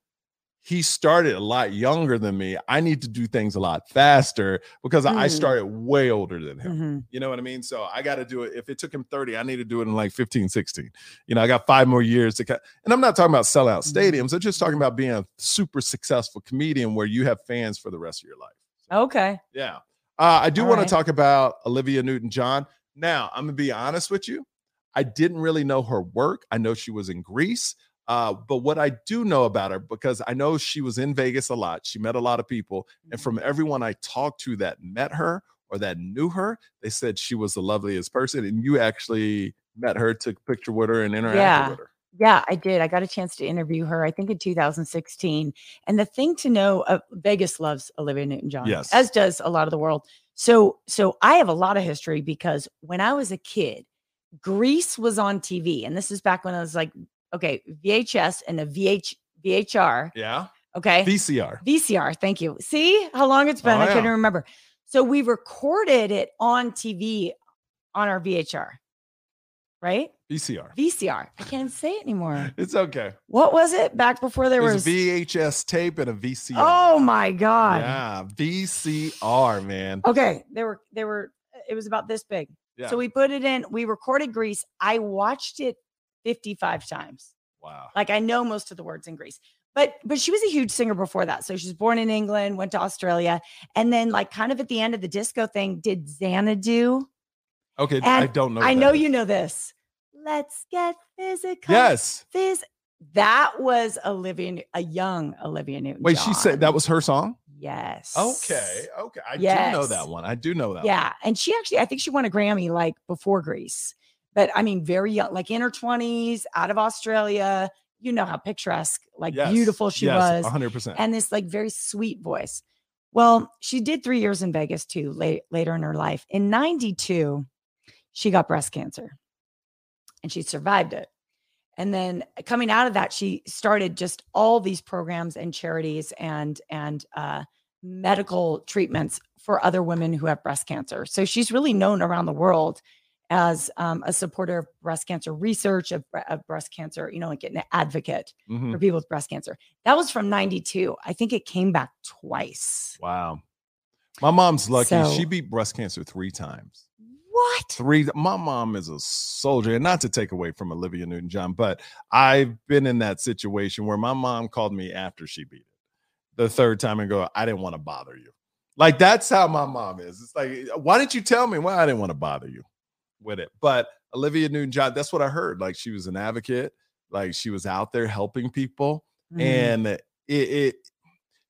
Speaker 2: he started a lot younger than me, I need to do things a lot faster because I
Speaker 1: Mm.
Speaker 2: started way older than him.
Speaker 1: Mhm.
Speaker 2: You know what I mean? So I got to do it. If it took him 30, I need to do it in like 15, 16. You know, I got five more years to cut. And I'm not talking about selling out
Speaker 1: Mhm.
Speaker 2: stadiums. I'm just talking about being a super successful comedian where you have fans for the rest of your life.
Speaker 1: okay
Speaker 2: Yeah. Uh, I do want
Speaker 1: right.
Speaker 2: to talk about Olivia Newton John. Now, I'm going to be honest with you. I didn't really know her work. I know she was in Grease. Uh, but what I do know about her, because I know she was in Vegas a lot, she met a lot of people. And from everyone I talked to that met her or that knew her, they said she was the loveliest person. And you actually met her, took a picture with her, and interacted
Speaker 1: Yeah.
Speaker 2: with her.
Speaker 1: Yeah, I did. I got a chance to interview her, I think in 2016. And the thing to know, uh, Vegas loves Olivia Newton-John,
Speaker 2: Yes.
Speaker 1: as does a lot of the world. So, so I have a lot of history because when I was a kid, Grease was on TV, and this is back when I was like, okay, VHS and a VH VHR,
Speaker 2: Yeah.
Speaker 1: okay,
Speaker 2: VCR.
Speaker 1: VCR. Thank you. See how long it's been?
Speaker 2: Oh,
Speaker 1: I couldn't remember. So we recorded it on TV on our VHR, right?
Speaker 2: VCR.
Speaker 1: VCR. I can't say it anymore.
Speaker 2: It's okay.
Speaker 1: What was it back before there
Speaker 2: There
Speaker 1: was?
Speaker 2: was VHS tape and a VCR.
Speaker 1: oh my god.
Speaker 2: Yeah, VCR, man.
Speaker 1: Okay, they were they were. It was about this big.
Speaker 2: Yeah.
Speaker 1: So we put it in. We recorded Grease. I watched it fifty-five times.
Speaker 2: wow.
Speaker 1: Like I know most of the words in Grease. But but she was a huge singer before that. So she was born in England, went to Australia, and then like kind of at the end of the disco thing, did Xanadu.
Speaker 2: Okay, I don't know.
Speaker 1: I know you know this. let's get physical.
Speaker 2: Yes.
Speaker 1: Phys- that was Olivia, a young Olivia Newton.
Speaker 2: Wait, she said that was her song?
Speaker 1: Yes.
Speaker 2: Okay. Okay. I do know that one. I do know that
Speaker 1: Yeah. And she actually, I think she won a Grammy like before Grease, but I mean, very young, like in her 20s, out of Australia. You know how picturesque, like
Speaker 2: Yes.
Speaker 1: beautiful she
Speaker 2: yes,
Speaker 1: was.
Speaker 2: 100%.
Speaker 1: and this like very sweet voice. Well, she did three years in Vegas too, late, later in her life. In 92, she got breast cancer and she survived it. And then coming out of that, she started just all these programs and charities and and uh, medical treatments for other women who have breast cancer. So she's really known around the world as um, a supporter of breast cancer research, of, of breast cancer, you know, like getting an advocate
Speaker 2: Mhm.
Speaker 1: for people with breast cancer. That was from 92. I think it came back twice.
Speaker 2: Wow. My mom's lucky.
Speaker 1: So-
Speaker 2: she beat breast cancer three times.
Speaker 1: What?
Speaker 2: Three. My mom is a soldier, and not to take away from Olivia Newton John, but I've been in that situation where my mom called me after she beat it the third time and go, I didn't want to bother you. Like that's how my mom is. It's like, why didn't you tell me? Well, I didn't want to bother you with it. But Olivia Newton John, that's what I heard. Like she was an advocate, like she was out there helping people.
Speaker 1: Mhm.
Speaker 2: and it, it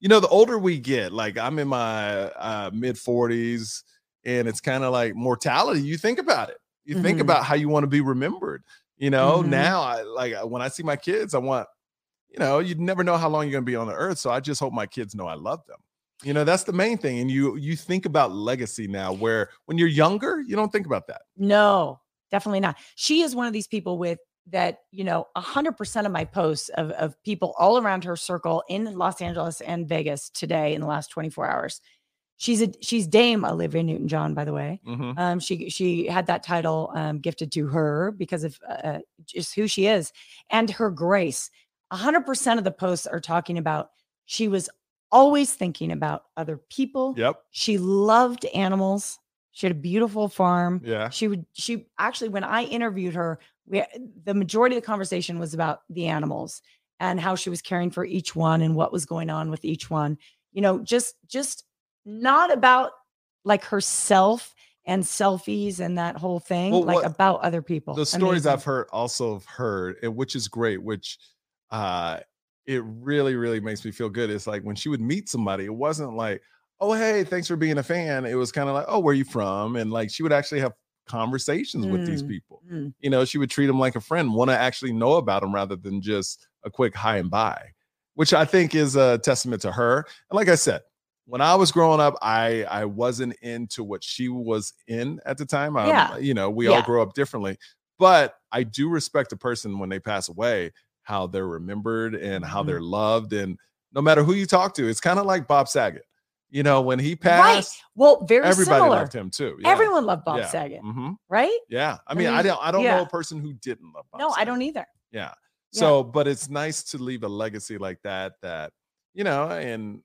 Speaker 2: you know the older we get like i'm in my uh, mid 40s and it's kind of like mortality you think about it you think
Speaker 1: Mhm.
Speaker 2: about how you want to be remembered you know
Speaker 1: Mhm.
Speaker 2: now i like when i see my kids i want you know you never know how long you're going to be on the earth so i just hope my kids know i love them you know that's the main thing and you you think about legacy now where when you're younger you don't think about that
Speaker 1: no, definitely not. She is one of these people with that, you know, 100% of my posts of, of people all around her circle in Los Angeles and Vegas today in the last 24 hours. She's a she's Dame Olivia Newton John, by the way.
Speaker 2: Mhm.
Speaker 1: Um, she she had that title um, gifted to her because of uh, just who she is and her grace. A hundred percent of the posts are talking about she was always thinking about other people.
Speaker 2: yep
Speaker 1: She loved animals. She had a beautiful farm.
Speaker 2: yeah
Speaker 1: She would she actually when I interviewed her, we the majority of the conversation was about the animals and how she was caring for each one and what was going on with each one. You know, just just not about like herself and selfies and that whole thing,
Speaker 2: Well,
Speaker 1: like
Speaker 2: what-
Speaker 1: about other people.
Speaker 2: the stories
Speaker 1: Amazing.
Speaker 2: I've heard also have heard, and which is great, which uh it really, really makes me feel good. It's like when she would meet somebody, it wasn't like, oh hey, thanks for being a fan. It was kind of like, oh, where are you from? And like she would actually have conversations with these
Speaker 1: Mm,
Speaker 2: people.
Speaker 1: mm.
Speaker 2: You know, she would treat them like a friend, want to actually know about them rather than just a quick hi and bye, which I think is a testament to her. And like I said, when I was growing up, I I wasn't into what she was in at the time. Um,
Speaker 1: Yeah.
Speaker 2: You know, we all grow up differently, but I do respect a person when they pass away, how they're remembered and how
Speaker 1: Mhm.
Speaker 2: they're loved. And no matter who you talk to, it's kind of like Bob Saget. You know, when he passed,
Speaker 1: Well, very
Speaker 2: everybody
Speaker 1: similar.
Speaker 2: loved him too. Yeah.
Speaker 1: Everyone loved Bob
Speaker 2: yeah.
Speaker 1: Saget,
Speaker 2: Mhm.
Speaker 1: right?
Speaker 2: Yeah. I
Speaker 1: I
Speaker 2: mean, I don't I don't know a person who didn't love Bob Saget.
Speaker 1: No, I don't either.
Speaker 2: Yeah.
Speaker 1: Yeah.
Speaker 2: So, but it's nice to leave a legacy like that. That you know, and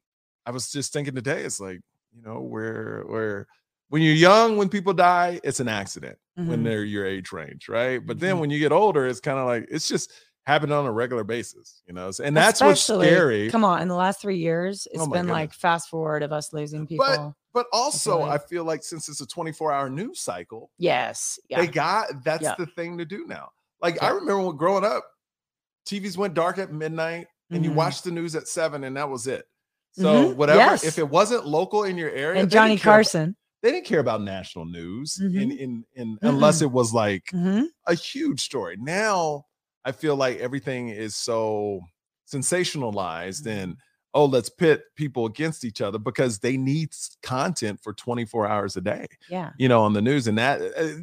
Speaker 2: I was just thinking today, it's like you know, where where when you're young, when people die, it's an accident when
Speaker 1: Mhm.
Speaker 2: they're your age range, right? But then
Speaker 1: Mhm.
Speaker 2: when you get older, it's kind of like it's just happening on a regular basis, you know. And that's what's scary.
Speaker 1: Come on, in the last three years, it's
Speaker 2: Oh
Speaker 1: been like fast forward of us losing people.
Speaker 2: But also,
Speaker 1: like-
Speaker 2: I feel like since it's a 24 hour news cycle,
Speaker 1: yes, yeah,
Speaker 2: they got that's
Speaker 1: Yeah.
Speaker 2: the thing to do now. Like I remember when growing up, TVs went dark at midnight and you
Speaker 1: Mhm.
Speaker 2: watched the news at seven, and that was it. So
Speaker 1: Mhm.
Speaker 2: whatever,
Speaker 1: Yes.
Speaker 2: if it wasn't local in your area,
Speaker 1: and Johnny
Speaker 2: care about-
Speaker 1: Carson.
Speaker 2: they didn't care about national news in
Speaker 1: Mhm.
Speaker 2: in, in unless it was like
Speaker 1: Mhm.
Speaker 2: a huge story. Now I feel like everything is so sensationalized
Speaker 1: Mhm.
Speaker 2: and oh, let's pit people against each other because they need content for 24 hours a day
Speaker 1: Yeah,
Speaker 2: you know, on the news. And that uh,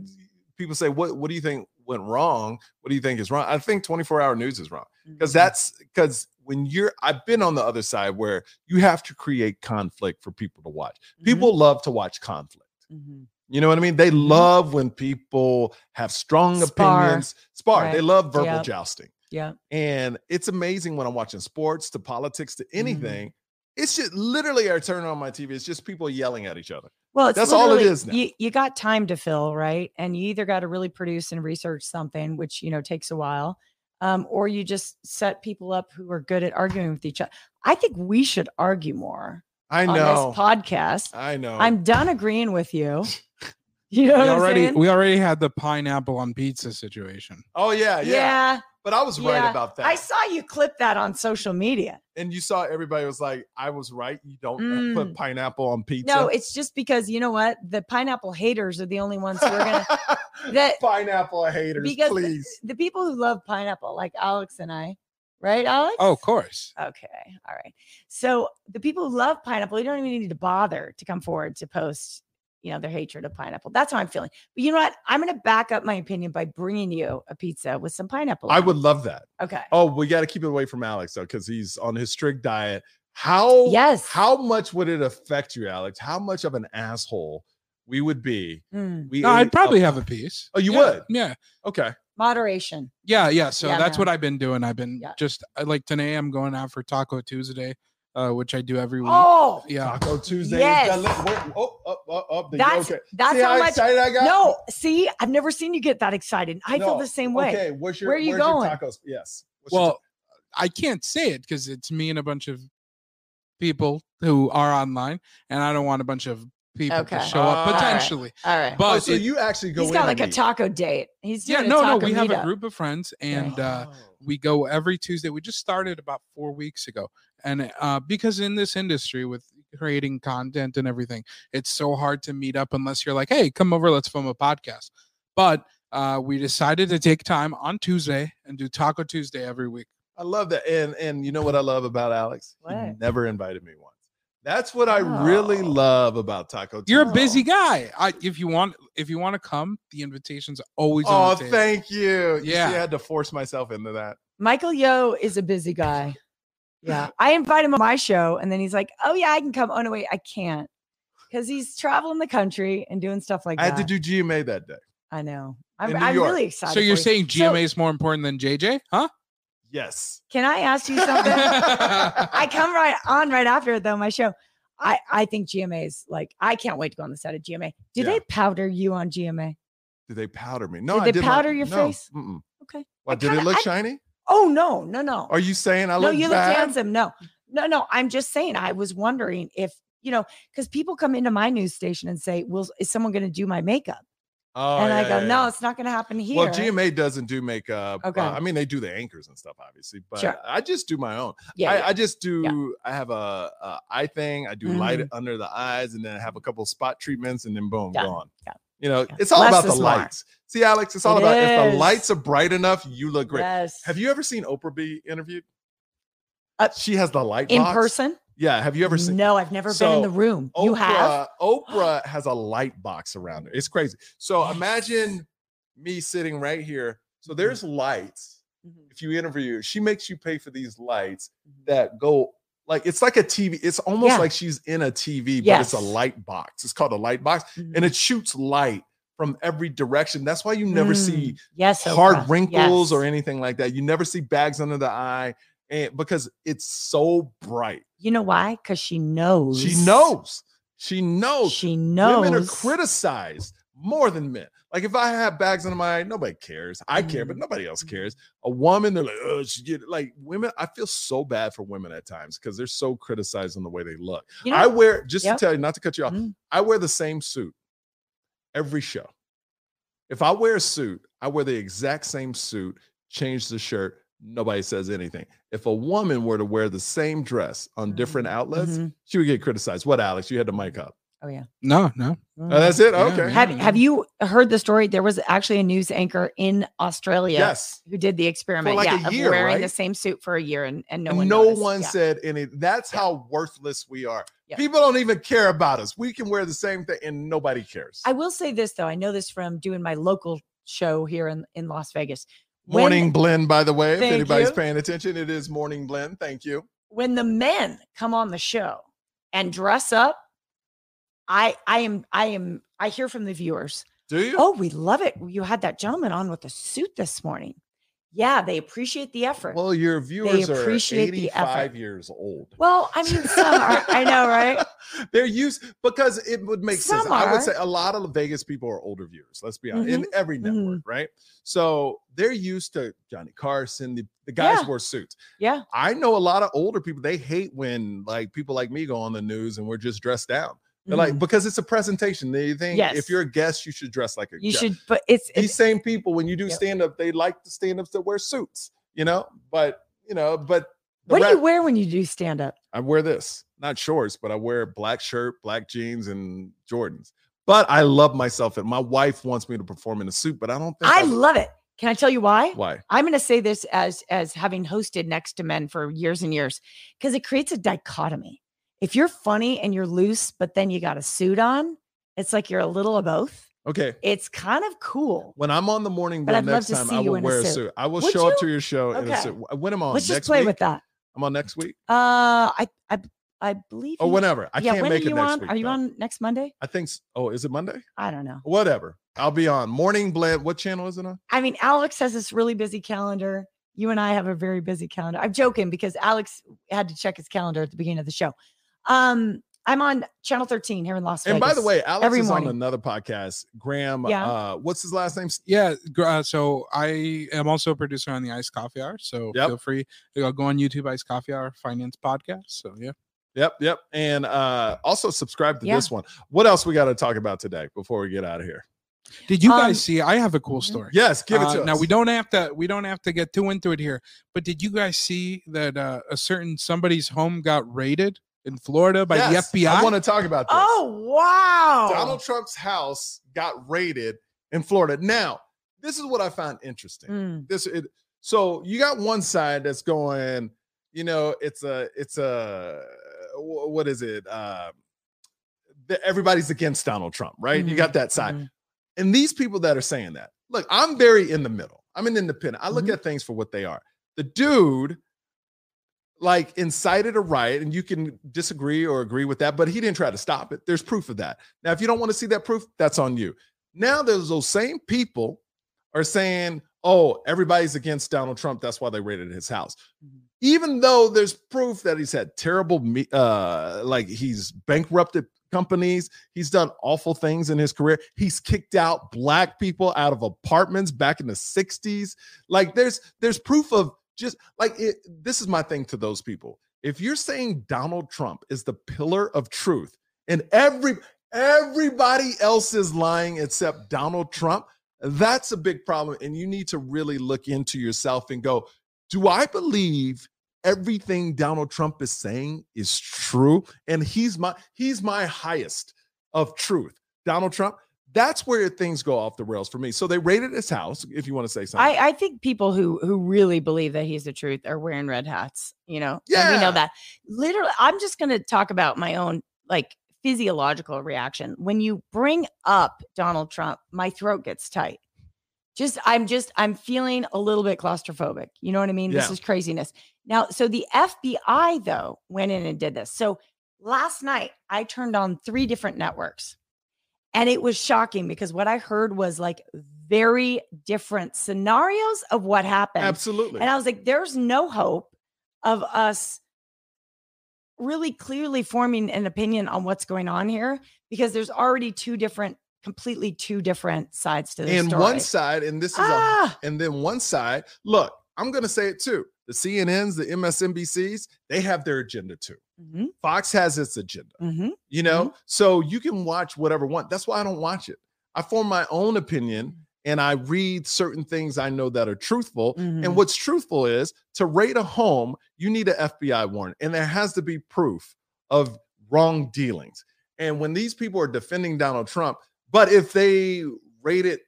Speaker 2: people say, what what do you think went wrong? What do you think is wrong? I think 24 hour news is wrong because
Speaker 1: Mhm.
Speaker 2: that's because when you're I've been on the other side where you have to create conflict for people to watch.
Speaker 1: Mhm.
Speaker 2: People love to watch conflict.
Speaker 1: Mhm.
Speaker 2: You know what I mean? They
Speaker 1: Mhm.
Speaker 2: love when people have strong
Speaker 1: Spar,
Speaker 2: opinions, spar. They love verbal
Speaker 1: Yep.
Speaker 2: jousting.
Speaker 1: Yeah,
Speaker 2: And it's amazing when I'm watching sports to politics
Speaker 1: Mm-hmm.
Speaker 2: to anything. It's just literally I turn on my TV. It's just people yelling at each other.
Speaker 1: well, it's
Speaker 2: That's all it is. now.
Speaker 1: You you got time to fill, right? And you either got to really produce and research something, which you know takes a while, um, or you just set people up who are good at arguing with each other. I think we should argue more
Speaker 2: I
Speaker 1: on
Speaker 2: know.
Speaker 1: this podcast.
Speaker 2: I know.
Speaker 1: I'm done agreeing with you. You know
Speaker 3: we
Speaker 1: what I'm
Speaker 3: already
Speaker 1: saying?
Speaker 3: we already had the pineapple on pizza situation.
Speaker 2: Oh yeah, yeah,
Speaker 1: yeah.
Speaker 2: But I was right about that.
Speaker 1: I saw you clip that on social media.
Speaker 2: and you saw everybody was like, I was right. You don't
Speaker 1: Mm.
Speaker 2: put pineapple on pizza.
Speaker 1: No, it's just because you know what? The pineapple haters are the only ones who are gonna that
Speaker 2: pineapple haters,
Speaker 1: because the-
Speaker 2: please.
Speaker 1: the people who love pineapple, like Alex and I, right, Alex?
Speaker 3: Oh, of course.
Speaker 1: Okay. All right. So the people who love pineapple, you don't even need to bother to come forward to post, you know, their hatred of pineapple. That's how I'm feeling. But you know what? I'm going to back up my opinion by bringing you a pizza with some pineapple.
Speaker 2: I
Speaker 1: on
Speaker 2: would love that.
Speaker 1: Okay.
Speaker 2: Oh, we got to keep it away from Alex though, because he's on his strict diet. How
Speaker 1: Yes.
Speaker 2: How much would it affect you, Alex? How much of an asshole we would be?
Speaker 1: Mm,
Speaker 2: We
Speaker 3: No, I'd probably
Speaker 2: a-
Speaker 3: have a piece.
Speaker 2: Oh, you
Speaker 3: Yeah,
Speaker 2: would?
Speaker 3: Yeah.
Speaker 2: Okay.
Speaker 1: moderation.
Speaker 3: Yeah, yeah. So
Speaker 1: Yeah,
Speaker 3: that's
Speaker 1: man.
Speaker 3: what I've been doing. I've been
Speaker 1: Yeah.
Speaker 3: just like today. I'm going out for Taco Tuesday, uh, which I do every week.
Speaker 1: Oh,
Speaker 3: yeah.
Speaker 2: Taco Tuesday.
Speaker 1: Yes.
Speaker 2: is oh, oh, oh, oh,
Speaker 1: that's
Speaker 2: okay.
Speaker 1: that's
Speaker 2: See
Speaker 1: how much.
Speaker 2: excited I got?
Speaker 1: No, see, I've never seen you get that excited. I feel the same way.
Speaker 2: Okay, what's your
Speaker 1: Where are you
Speaker 2: where's your
Speaker 1: going?
Speaker 2: tacos? Yes. What's your
Speaker 3: Well, I can't say it because it's me and a bunch of people who are online, and I don't want a bunch of people
Speaker 1: Okay.
Speaker 3: to show up
Speaker 2: All right.
Speaker 3: potentially.
Speaker 1: All right.
Speaker 2: ta-
Speaker 3: But
Speaker 2: oh, so
Speaker 3: it-
Speaker 2: you actually go
Speaker 1: He's
Speaker 2: in
Speaker 1: got
Speaker 2: and
Speaker 1: like a
Speaker 2: eat.
Speaker 1: taco date. He's
Speaker 3: yeah, no, no.
Speaker 1: taco
Speaker 3: We have a group of friends, and uh,
Speaker 2: Oh.
Speaker 3: we go every Tuesday. We just started about four weeks ago, and uh, because in this industry with creating content and everything, it's so hard to meet up unless you're like, "Hey, come over, let's film a podcast." But uh, we decided to take time on Tuesday and do Taco Tuesday every week.
Speaker 2: I love that. And and you know what I love about Alex? He
Speaker 1: What?
Speaker 2: never invited me once. That's what I really
Speaker 1: Oh.
Speaker 2: love about Taco
Speaker 3: You're a busy guy. I, if you want, if you want to come, the invitation's always
Speaker 2: Oh,
Speaker 3: on the table.
Speaker 2: thank you. You see,
Speaker 3: Yeah.
Speaker 2: I had to force myself into that.
Speaker 1: Michael Yo is a busy guy. Yeah. I invite him on my show and then he's like, oh, yeah, I can come. Oh, no, wait, I can't. Because he's traveling the country and doing stuff like
Speaker 2: I
Speaker 1: that.
Speaker 2: I had to do GMA that day.
Speaker 1: I know. I'm, I'm really excited.
Speaker 3: so you're
Speaker 1: for you.
Speaker 3: saying
Speaker 1: So,
Speaker 3: GMA is more important than JJ, huh?
Speaker 2: Yes.
Speaker 1: Can I ask you something? I come right on right after though my show. I I think GMA is like I can't wait to go on the set of GMA. Did
Speaker 2: Yeah.
Speaker 1: they powder you on GMA?
Speaker 2: Did they powder me? No,
Speaker 1: Did
Speaker 2: I
Speaker 1: they
Speaker 2: did not-
Speaker 1: powder your
Speaker 2: no,
Speaker 1: face?
Speaker 2: Mm-mm.
Speaker 1: Okay.
Speaker 2: Did
Speaker 1: kinda-
Speaker 2: it look
Speaker 1: I-
Speaker 2: shiny?
Speaker 1: Oh no, no, no.
Speaker 2: Are you saying I
Speaker 1: no,
Speaker 2: look No,
Speaker 1: you look handsome. No, no, no. I'm just saying. I was wondering if you know, because people come into my news station and say, "Well, is someone going to do my makeup?"
Speaker 2: Oh,
Speaker 1: and I go,
Speaker 2: yeah,
Speaker 1: "No,
Speaker 2: yeah.
Speaker 1: it's not going to happen here."
Speaker 2: Well, GMA doesn't do makeup.
Speaker 1: Okay.
Speaker 2: Uh, I mean, they do the anchors and stuff, obviously, but
Speaker 1: Sure.
Speaker 2: I just do my own.
Speaker 1: yeah,
Speaker 2: I,
Speaker 1: yeah.
Speaker 2: I just do. I have a, a eye thing. I do light
Speaker 1: Mhm.
Speaker 2: under the eyes, and then I have a couple spot treatments, and then boom, gone.
Speaker 1: Yeah.
Speaker 2: You know,
Speaker 1: Yeah.
Speaker 2: it's all
Speaker 1: Less
Speaker 2: about the lights. See, Alex, it's all
Speaker 1: It
Speaker 2: about if the lights are bright enough, you look great.
Speaker 1: Yes.
Speaker 2: Have you ever seen Oprah be interviewed?
Speaker 1: Uh,
Speaker 2: she has the light
Speaker 1: in
Speaker 2: box.
Speaker 1: person?
Speaker 2: Yeah. Have you ever seen?
Speaker 1: No, I've never been in the room. you have?
Speaker 2: Oprah, Oprah has a light box around her. It's crazy. So imagine me sitting right here. So there's lights.
Speaker 1: Mhm.
Speaker 2: If you interview her, she makes you pay for these lights
Speaker 1: Mhm.
Speaker 2: that go like it's like a TV. It's almost
Speaker 1: Yeah.
Speaker 2: like she's in a TV, but it's a light box. It's called a light box,
Speaker 1: Mhm.
Speaker 2: and it shoots light from every direction. That's why you never see
Speaker 1: Mm, yes,
Speaker 2: hard
Speaker 1: Oprah.
Speaker 2: wrinkles or anything like that. You never see bags under the eye, and because it's so bright.
Speaker 1: You know why? Because she knows.
Speaker 2: She knows. She knows.
Speaker 1: She knows.
Speaker 2: Women are criticized more than men. Like if I have bags under my eye, nobody cares. I care, but
Speaker 1: Mhm.
Speaker 2: nobody else
Speaker 1: Mhm.
Speaker 2: cares. A woman, they're like, oh, she get like women. I feel so bad for women at times because they're so criticized on the way they look.
Speaker 1: You know,
Speaker 2: I wear just
Speaker 1: Yep.
Speaker 2: to tell you, not to cut you off.
Speaker 1: Mm.
Speaker 2: I wear the same suit every show. If I wear a suit, I wear the exact same suit, change the shirt. Nobody says anything. If a woman were to wear the same dress on different
Speaker 1: Mhm.
Speaker 2: outlets,
Speaker 1: Mhm.
Speaker 2: she would get criticized. What, Alex? You had the mic up.
Speaker 1: Oh yeah.
Speaker 3: No, no.
Speaker 2: Oh, that's it.
Speaker 3: Yeah,
Speaker 2: Okay.
Speaker 1: Have Have you heard the story? There was actually a news anchor in Australia
Speaker 2: Yes.
Speaker 1: who did the experiment.
Speaker 2: like a
Speaker 1: yeah,
Speaker 2: year,
Speaker 1: of wearing
Speaker 2: right?
Speaker 1: the same suit for a year, and and no
Speaker 2: and
Speaker 1: one.
Speaker 2: no
Speaker 1: noticed.
Speaker 2: one
Speaker 1: Yeah.
Speaker 2: said any. That's
Speaker 1: Yeah.
Speaker 2: how worthless we are.
Speaker 1: Yeah.
Speaker 2: People don't even care about us. We can wear the same thing and nobody cares.
Speaker 1: I will say this though. I know this from doing my local show here in in Las Vegas. When-
Speaker 2: Morning blend, by the way, if anybody's
Speaker 1: you.
Speaker 2: paying attention, it is morning blend. Thank you.
Speaker 1: when the men come on the show and dress up, I I am I am I hear from the viewers.
Speaker 2: Do you?
Speaker 1: Oh, we love it. You had that gentleman on with a suit this morning. Yeah, they appreciate the effort. Well,
Speaker 2: your viewers are
Speaker 1: appreciate the effort.
Speaker 2: 85 years old.
Speaker 1: Well, I mean, some are. I know, right?
Speaker 2: They're used because it would make sense.
Speaker 1: Some
Speaker 2: I would say a lot of Vegas people are older viewers. Let's be honest, in every
Speaker 1: Mhm.
Speaker 2: network, right? So they're used to Johnny Carson. The, the guys
Speaker 1: Yeah.
Speaker 2: wore suits.
Speaker 1: Yeah.
Speaker 2: I know a lot of older people. They hate when like people like me go on the news and we're just dressed down. They're like because it's a presentation. They think
Speaker 1: Mm-hmm. Yes.
Speaker 2: if you're a guest, you should dress like a
Speaker 1: you
Speaker 2: guest.
Speaker 1: should, but it's,
Speaker 2: These
Speaker 1: it's
Speaker 2: same people, when you do
Speaker 1: Yep.
Speaker 2: stand up, they like the stand ups that wear suits. You know, but you know, but
Speaker 1: what do you wear when you do stand up?
Speaker 2: I wear this, not shorts, but I wear black shirt, black jeans, and Jordans. But I love myself, and my wife wants me to perform in a suit, but I don't think
Speaker 1: I
Speaker 2: would-
Speaker 1: love it. Can I tell you why?
Speaker 2: why.
Speaker 1: I'm going to say this as as having hosted next to men for years and years because it creates a dichotomy. If you're funny and you're loose, but then you got a suit on, it's like you're a little of both.
Speaker 2: Okay,
Speaker 1: It's kind of cool.
Speaker 2: when I'm on the morning
Speaker 1: But
Speaker 2: next time, I
Speaker 1: you
Speaker 2: will wear a
Speaker 1: suit.
Speaker 2: suit. I will
Speaker 1: Would
Speaker 2: show up to your show in a suit. When am I on?
Speaker 1: Let's just play
Speaker 2: week?
Speaker 1: with that.
Speaker 2: I'm on next week
Speaker 1: Uh, I I I believe.
Speaker 2: Oh,
Speaker 1: you-
Speaker 2: whenever. I
Speaker 1: yeah,
Speaker 2: can't
Speaker 1: when
Speaker 2: make
Speaker 1: are
Speaker 2: it
Speaker 1: you
Speaker 2: next
Speaker 1: on?
Speaker 2: week.
Speaker 1: Are you
Speaker 2: though.
Speaker 1: on next Monday?
Speaker 2: I think. s- Oh, is it Monday?
Speaker 1: I don't know.
Speaker 2: Whatever. I'll be on morning blend. What channel is it on?
Speaker 1: I mean, Alex has this really busy calendar. You and I have a very busy calendar. I'm joking because Alex had to check his calendar at the beginning of the show. Um, I'm on channel 13 here in Las
Speaker 2: And by the way, Alex
Speaker 1: every
Speaker 2: is
Speaker 1: morning.
Speaker 2: on another podcast. Graham.
Speaker 1: Yeah.
Speaker 2: Uh, what's his last name?
Speaker 3: Yeah, uh, so I am also a producer on the Iced Coffee Hour. So
Speaker 2: Yep.
Speaker 3: feel free to go on YouTube, Iced Coffee Hour Finance Podcast. So yeah.
Speaker 2: Yep, yep. And uh also subscribe to
Speaker 1: Yeah.
Speaker 2: this one. What else we got to talk about today before we get out of here?
Speaker 3: Did you
Speaker 1: Um,
Speaker 3: guys see? I have a cool
Speaker 1: mhm.
Speaker 3: story.
Speaker 2: Yes, give it
Speaker 3: Uh,
Speaker 2: to us.
Speaker 3: now we don't have to we don't have to get too into it here but did you guys see that uh, a certain somebody's home got raided in florida by
Speaker 2: Yes,
Speaker 3: the fbi
Speaker 2: I want to talk about this.
Speaker 1: Oh wow!
Speaker 2: Donald Trump's house got raided in Florida. Now, this is what I found interesting.
Speaker 1: Mm,
Speaker 2: This it so you got one side that's going, you know, it's a it's a what is it? Uh the, everybody's against Donald Trump, right? You
Speaker 1: Mhm,
Speaker 2: got that side.
Speaker 1: mhm.
Speaker 2: and these people that are saying that look i'm very in the middle i'm an independent i look
Speaker 1: Mhm.
Speaker 2: at things for what they are the dude like incited a riot and you can disagree or agree with that but he didn't try to stop it. There's proof of that. Now if you don't want to see that proof that's on you. Now there's those same people are saying oh everybody's against donald trump that's why they raided his house.
Speaker 1: Mhm.
Speaker 2: even though there's proof that he's had terrible uh like he's bankrupted companies he's done awful things in his career he's kicked out black people out of apartments back in the 60s like there's there's proof of just like it, this is my thing to those people. If you're saying donald trump is the pillar of truth and every everybody else is lying except donald trump that's a big problem and you need to really look into yourself and go do i believe everything donald trump is saying is true? And he's my he's my highest of truth. Donald trump that's where things go off the rails for me so they raided his house if you want to say something
Speaker 1: I, I think people who who really believe that he's the truth are wearing red hats. You know, and we know that. Literally, I'm just going to talk about my own like physiological reaction when you bring up Donald Trump. My throat gets tight. Just I'm just I'm feeling a little bit claustrophobic. You know what I mean? This is craziness. Now, so the FBI though went in and did this. So last night I turned on three different networks. And it was shocking because what I heard was like very different scenarios of what happened.
Speaker 2: absolutely
Speaker 1: And I was like, there's no hope of us really clearly forming an opinion on what's going on here because there's already two different, completely two different sides to this
Speaker 2: and
Speaker 1: story.
Speaker 2: one side and this is a
Speaker 1: ah,
Speaker 2: and then one side look i'm going to say it too the cnn's the msnbcs they have their agenda too.
Speaker 1: Mhm,
Speaker 2: fox has its agenda
Speaker 1: mhm.
Speaker 2: you know? So you can watch whatever one that's why i don't watch it. I form my own opinion and i read certain things i know that are truthful. And what's truthful is to raid a home you need an fbi warrant and there has to be proof of wrong dealings and when these people are defending donald trump but if they rated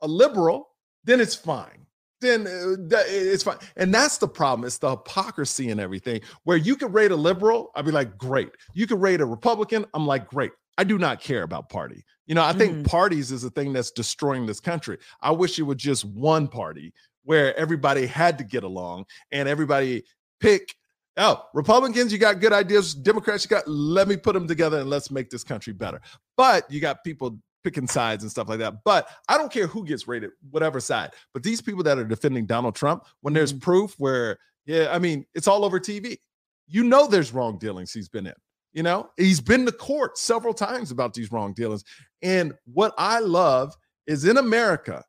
Speaker 2: a liberal then it's fine then uh, it's fine. And that's the problem it's the hypocrisy and everything where you could rate a liberal i'd be like great. You could rate a republican i'm like great. I do not care about party. You know i think
Speaker 1: Mhm.
Speaker 2: parties is a thing that's destroying this country. I wish it was just one party where everybody had to get along and everybody pick oh republicans you got good ideas democrats you got let me put them together and let's make this country better. But you got people picking sides and stuff like that but i don't care who gets rated whatever side but these people that are defending donald trump when there's proof where yeah i mean it's all over tv you know there's wrong dealings he's been in you know? He's been to court several times about these wrong dealings and what i love is in america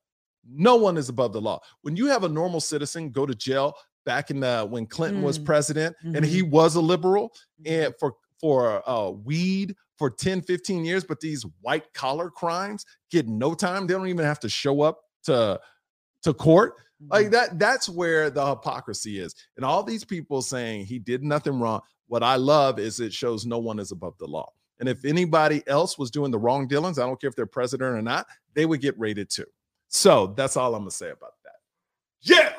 Speaker 2: no one is above the law. When you have a normal citizen go to jail back in the when clinton was
Speaker 1: Mm.
Speaker 2: president and he was a liberal and for for uh weed for 10, 15 years, but these white collar crimes get no time. They don't even have to show up to to court. Like
Speaker 1: Mhm.
Speaker 2: that, that's where the hypocrisy is. And all these people saying he did nothing wrong. What I love is it shows no one is above the law. And if anybody else was doing the wrong dealings, I don't care if they're president or not, they would get rated too. So that's all I'm gonna say about that. Yeah,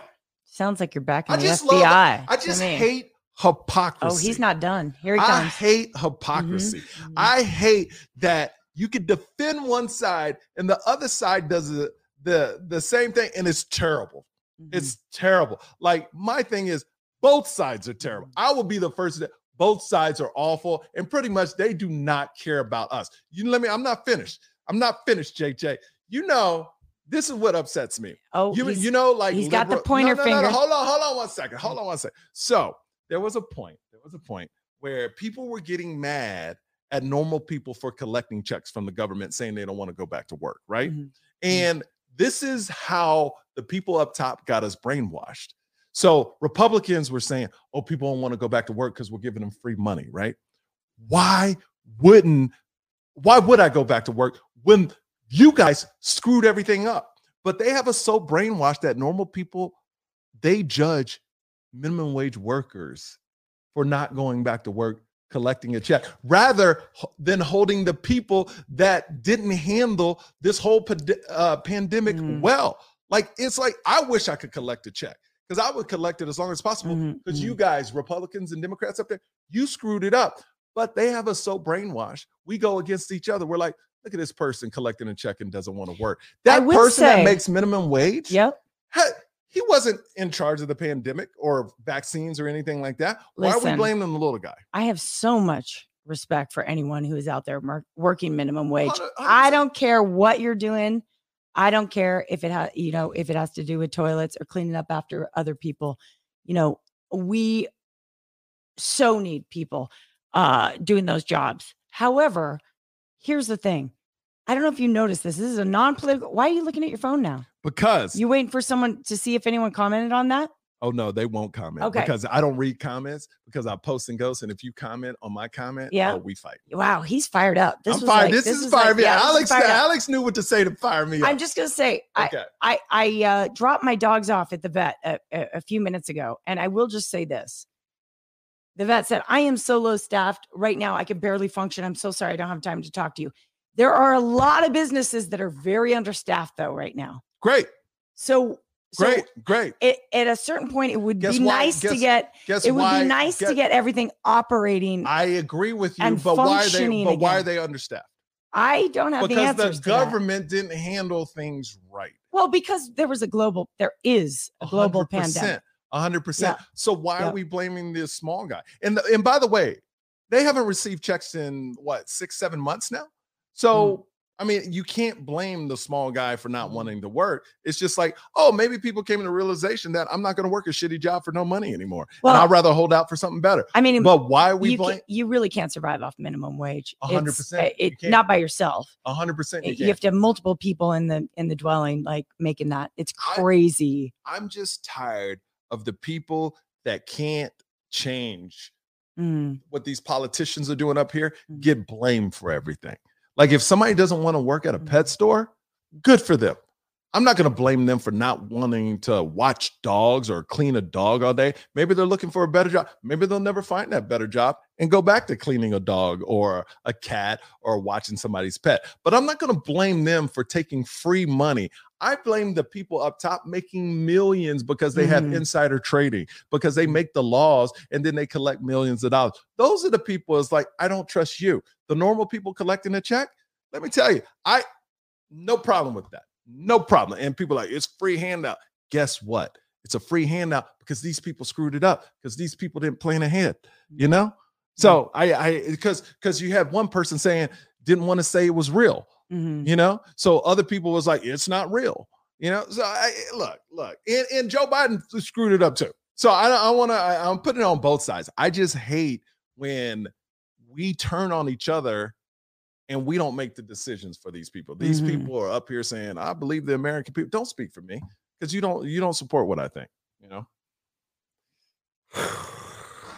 Speaker 1: Sounds like you're back in
Speaker 2: I
Speaker 1: the
Speaker 2: just
Speaker 1: FBI.
Speaker 2: love. I just hate hypocrisy.
Speaker 1: Oh, he's not done. Here he
Speaker 2: I
Speaker 1: comes.
Speaker 2: I hate hypocrisy.
Speaker 1: Mhm.
Speaker 2: I hate that you can defend one side and the other side does the the, the same thing, and it's terrible.
Speaker 1: Mhm.
Speaker 2: It's terrible. Like my thing is both sides are terrible.
Speaker 1: Mhm.
Speaker 2: I will be the first that both sides are awful and pretty much they do not care about us. You let me, I'm not finished. I'm not finished, JJ. You know, this is what upsets me.
Speaker 1: oh,
Speaker 2: You, you know, like
Speaker 1: he's got the
Speaker 2: liberal-
Speaker 1: pointer
Speaker 2: no, no, no,
Speaker 1: finger.
Speaker 2: Hold on, hold on one second. Hold on one second. So there was a point. There was a point where people were getting mad at normal people for collecting checks from the government, saying they don't want to go back to work, right?
Speaker 1: Mhm.
Speaker 2: And this is how the people up top got us brainwashed. So Republicans were saying, oh, people don't want to go back to work because we're giving them free money, right? Why wouldn't, why would I go back to work when you guys screwed everything up? But they have us so brainwashed that normal people, they judge minimum wage workers for not going back to work collecting a check rather than holding the people that didn't handle this whole uh, pandemic
Speaker 1: Mm.
Speaker 2: well. Like it's like I wish I could collect a check because I would collect it as long as possible. Because
Speaker 1: mhm.
Speaker 2: you guys, Republicans and Democrats up there, you screwed it up. But they have us so brainwashed. We go against each other. We're like, look at this person collecting a check and doesn't want to work. That person
Speaker 1: say-
Speaker 2: that makes minimum wage,
Speaker 1: Yep.
Speaker 2: ha- he wasn't in charge of the pandemic or vaccines or anything like that. Why are we blaming the little guy?
Speaker 1: I have so much respect for anyone who is out there mer- working minimum wage. I don't care what you're doing. I don't care if it has, you know, if it has to do with toilets or cleaning up after other people. You know, we so need people uh doing those jobs. However, here's the thing. I don't know if you noticed this. This is a non-political. Why are you looking at your phone now?
Speaker 2: Because
Speaker 1: You waiting for someone to see if anyone commented on that?
Speaker 2: oh no, they won't comment.
Speaker 1: Okay.
Speaker 2: Because I don't read comments because I post and ghost. And if you comment on my comment,
Speaker 1: Yeah.
Speaker 2: oh, we fight.
Speaker 1: Wow, he's fired up. This
Speaker 2: I'm fired.
Speaker 1: like-
Speaker 2: this, is
Speaker 1: was
Speaker 2: fire
Speaker 1: like-
Speaker 2: me.
Speaker 1: yeah,
Speaker 2: Alex,
Speaker 1: up.
Speaker 2: Alex knew what to say to fire me.
Speaker 1: I'm just gonna say, I,
Speaker 2: okay.
Speaker 1: I I uh, dropped my dogs off at the vet a, a, a few minutes ago, and I will just say this: the vet said, "I am so low staffed right now. I can barely function. I'm so sorry. I don't have time to talk to you." There are a lot of businesses that are very understaffed though right now.
Speaker 2: Great,
Speaker 1: So, so
Speaker 2: great, great.
Speaker 1: It, at a certain point, it would
Speaker 2: Guess
Speaker 1: be
Speaker 2: why-
Speaker 1: nice to
Speaker 2: guess-
Speaker 1: get.
Speaker 2: Guess
Speaker 1: It would
Speaker 2: why?
Speaker 1: be nice to get everything operating. I,
Speaker 2: agree with you, but why are they? But why are they understaffed?
Speaker 1: I don't have the
Speaker 2: Because
Speaker 1: answers.
Speaker 2: the
Speaker 1: to that.
Speaker 2: government didn't handle things right.
Speaker 1: Well, because there was a global. There is a global pandemic.
Speaker 2: A hundred percent. So why
Speaker 1: Yeah.
Speaker 2: are we blaming this small guy? And the, and by the way, they haven't received checks in what six, seven months now. So
Speaker 1: Mm.
Speaker 2: I mean, you can't blame the small guy for not
Speaker 1: Mhm.
Speaker 2: wanting to work. It's just like, oh, maybe people came to the realization that I'm not going to work a shitty job for no money anymore,
Speaker 1: Well,
Speaker 2: and I'd rather hold out for something better.
Speaker 1: I mean,
Speaker 2: But why are we
Speaker 1: you,
Speaker 2: blame?
Speaker 1: you really can't survive off minimum wage.
Speaker 2: Hundred
Speaker 1: It's,
Speaker 2: percent.
Speaker 1: It not by yourself.
Speaker 2: Hundred percent. You
Speaker 1: You, have to have multiple people in the in the dwelling, like making that. It's crazy.
Speaker 2: I'm just tired of the people that can't change
Speaker 1: Mm,
Speaker 2: what these politicians are doing up here
Speaker 1: Mhm.
Speaker 2: get blamed for everything. Like if somebody doesn't want to work at a
Speaker 1: Mhm.
Speaker 2: pet store, good for them. I'm not going to blame them for not wanting to watch dogs or clean a dog all day. Maybe they're looking for a better job. Maybe they'll never find that better job and go back to cleaning a dog or a cat or watching somebody's pet. But I'm not going to blame them for taking free money. I blame the people up top making millions because they have
Speaker 1: Mhm.
Speaker 2: insider trading, because they make the laws and then they collect millions of dollars. Those are the people, it's like, I don't trust you. The normal people collecting a check, let me tell you, I no problem with that. No problem. And people are like, it's free handout. Guess what? It's a free handout because these people screwed it up because these people didn't plan ahead, you know? So I I because because you had one person saying didn't want to say it was real,
Speaker 1: mhm.
Speaker 2: you know. So other people was like, it's not real, you know. So I look, look, and, and Joe Biden screwed it up too. So I I want to I'm putting it on both sides. I just hate when we turn on each other and we don't make the decisions for these people. These
Speaker 1: Mhm.
Speaker 2: people are up here saying, I believe the American people. Don't speak for me because you don't you don't support what I think, you know.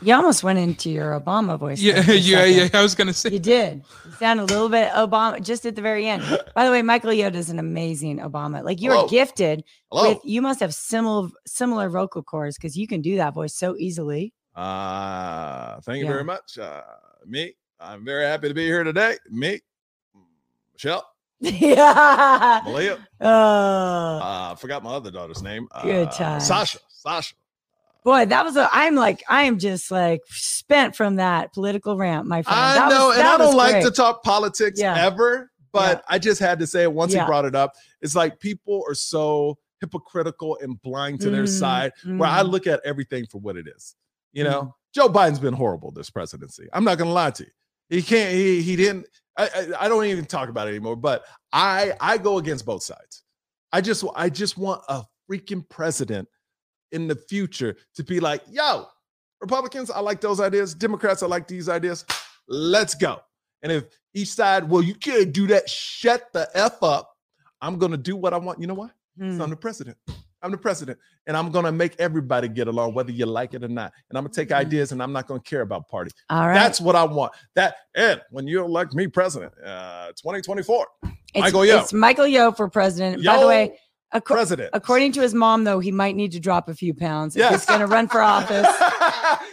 Speaker 1: You almost went into your Obama voice.
Speaker 3: Yeah, yeah, yeah. I was gonna say
Speaker 1: you did. You sound a little bit Obama just at the very end. By the way, Michael Yoda is an amazing Obama. Like you
Speaker 2: Hello.
Speaker 1: are gifted.
Speaker 2: Hello.
Speaker 1: With, you must have similar similar vocal cords because you can do that voice so easily.
Speaker 2: Uh thank you
Speaker 1: yeah.
Speaker 2: very much. Uh, me, I'm very happy to be here today. Me, Michelle.
Speaker 1: yeah.
Speaker 2: Malia.
Speaker 1: Oh.
Speaker 2: Uh, I forgot my other daughter's name.
Speaker 1: Good
Speaker 2: uh,
Speaker 1: time.
Speaker 2: Sasha. Sasha
Speaker 1: boy, that was a. I'm like, I am just like spent from that political rant, my friend.
Speaker 2: I
Speaker 1: that
Speaker 2: know,
Speaker 1: was,
Speaker 2: and I don't like
Speaker 1: great.
Speaker 2: to talk politics
Speaker 1: yeah.
Speaker 2: ever, but
Speaker 1: yeah.
Speaker 2: I just had to say it once
Speaker 1: yeah.
Speaker 2: he brought it up. It's like people are so hypocritical and blind to mm, their
Speaker 1: mm-hmm,
Speaker 2: side, mm. where I
Speaker 1: mm-hmm.
Speaker 2: look at everything for what it is. You know, mm. Joe Biden's been horrible this presidency. I'm not gonna lie to you. He can't. He he didn't. I, I, I don't even talk about it anymore. But I I go against both sides. I just I just want a freaking president in the future to be like, yo, Republicans, I like those ideas. Democrats, I like these ideas. Let's go. And if each side, well, you can't do that, shut the F up. I'm going to do what I want. You know why?
Speaker 1: Mm.
Speaker 2: I'm hmm. the president. I'm the president. And I'm going to make everybody get along, whether you like it or not. And I'm going to take
Speaker 1: mm.
Speaker 2: ideas and I'm not going to care about party.
Speaker 1: All right.
Speaker 2: That's what I want. That And when you elect me president, uh, 2024,
Speaker 1: it's,
Speaker 2: Michael Yo.
Speaker 1: It's Michael Yo for president. Yo. By the way, Ac-
Speaker 2: president.
Speaker 1: According to his mom, though, he might need to drop a few pounds. Yes. He's going to run for office.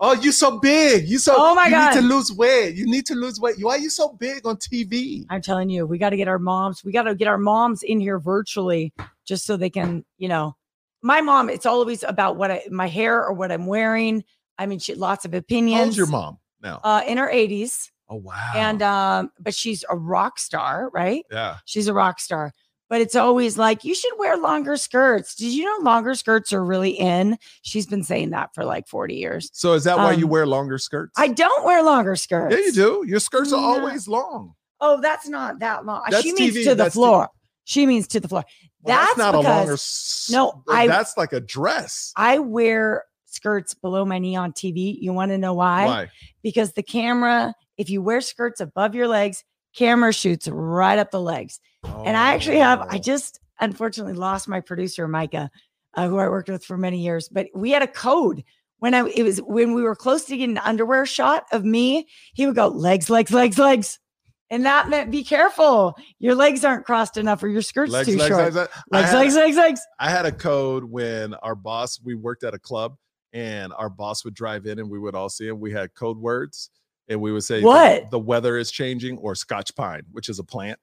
Speaker 2: oh, you so big. You so
Speaker 1: Oh my
Speaker 2: you
Speaker 1: God.
Speaker 2: need to lose weight. You need to lose weight. Why are you so big on TV?
Speaker 1: I'm telling you, we got to get our moms. We got to get our moms in here virtually just so they can, you know. My mom, it's always about what I my hair or what I'm wearing. I mean, she lots of opinions.
Speaker 2: How's your mom now?
Speaker 1: Uh, in her 80s.
Speaker 2: Oh wow.
Speaker 1: And um, but she's a rock star, right?
Speaker 2: Yeah.
Speaker 1: She's a rock star but it's always like you should wear longer skirts. Did you know longer skirts are really in? She's been saying that for like 40 years.
Speaker 2: So is that um, why you
Speaker 1: um,
Speaker 2: wear longer skirts?
Speaker 1: I don't wear longer skirts.
Speaker 2: Yeah, you do. Your skirts are always long.
Speaker 1: Oh, that's not that long.
Speaker 2: That's
Speaker 1: she means
Speaker 2: TV,
Speaker 1: to the floor. She means to the floor.
Speaker 2: Well,
Speaker 1: that's,
Speaker 2: that's, not
Speaker 1: because,
Speaker 2: a longer.
Speaker 1: No, I,
Speaker 2: that's like a dress.
Speaker 1: I wear skirts below my knee on TV. You want to know why?
Speaker 2: Why?
Speaker 1: Because the camera, if you wear skirts above your legs, camera shoots right up the legs. And I actually oh. have, I just unfortunately lost my producer, Micah, uh, who I worked with for many years, but we had a code. When I it was when we were close to getting an underwear shot of me, he would go legs, legs, legs, legs. And that meant be careful. Your legs aren't crossed enough or your skirt's
Speaker 2: legs,
Speaker 1: too
Speaker 2: legs,
Speaker 1: short.
Speaker 2: Legs, legs,
Speaker 1: legs, legs, legs, legs.
Speaker 2: I had a code when our boss, we worked at a club and our boss would drive in and we would all see him. We had code words and we would say,
Speaker 1: What?
Speaker 2: The, the weather is changing or scotch pine, which is a plant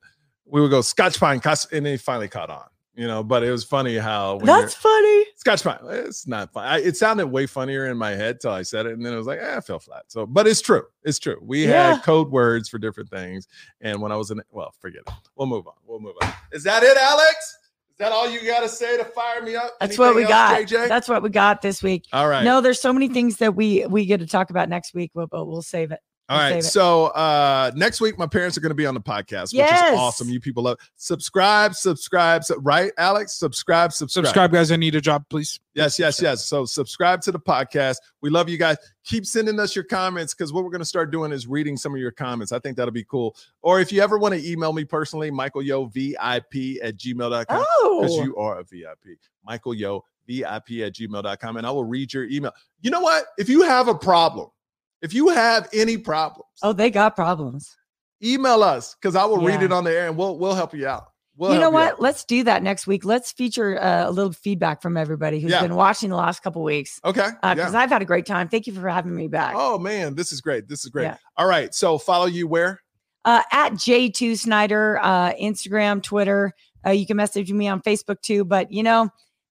Speaker 2: we would go Scotch Pine, and they finally caught on. You know, but it was funny how
Speaker 1: that's funny.
Speaker 2: Scotch Pine, it's not fun. I, it sounded way funnier in my head till I said it, and then it was like, eh, I fell flat. So, but it's true. It's true. We
Speaker 1: yeah.
Speaker 2: had code words for different things, and when I was in, well, forget it. We'll move on. We'll move on. Is that it, Alex? Is that all you got to say to fire me up?
Speaker 1: That's Anything what we
Speaker 2: else,
Speaker 1: got.
Speaker 2: JJ?
Speaker 1: That's what we got this week.
Speaker 2: All right.
Speaker 1: No, there's so many things that we we get to talk about next week, but, but we'll save it.
Speaker 2: All right, So uh next week my parents are going to be on the podcast, which
Speaker 1: yes.
Speaker 2: is awesome. You people love subscribe, subscribe, su- right, Alex? Subscribe, subscribe.
Speaker 3: Subscribe, guys. I need a job, please.
Speaker 2: Yes, yes, yes. So subscribe to the podcast. We love you guys. Keep sending us your comments because what we're going to start doing is reading some of your comments. I think that'll be cool. Or if you ever want to email me personally, Michael Yo VIP at gmail.com.
Speaker 1: Oh.
Speaker 2: Because you are a VIP. Michael Yo VIP at gmail.com. And I will read your email. You know what? If you have a problem if you have any problems,
Speaker 1: oh, they got problems.
Speaker 2: Email us because I will
Speaker 1: yeah.
Speaker 2: read it on the air and we'll we'll help you out. We'll
Speaker 1: you know what?
Speaker 2: You
Speaker 1: Let's do that next week. Let's feature uh, a little feedback from everybody who's
Speaker 2: yeah.
Speaker 1: been watching the last couple weeks.
Speaker 2: Okay.
Speaker 1: Because uh,
Speaker 2: yeah.
Speaker 1: I've had a great time. Thank you for having me back.
Speaker 2: Oh, man. This is great. This is great.
Speaker 1: Yeah.
Speaker 2: All right. So follow you where?
Speaker 1: Uh, at J2 Snyder, uh, Instagram, Twitter. Uh, you can message me on Facebook too. But, you know,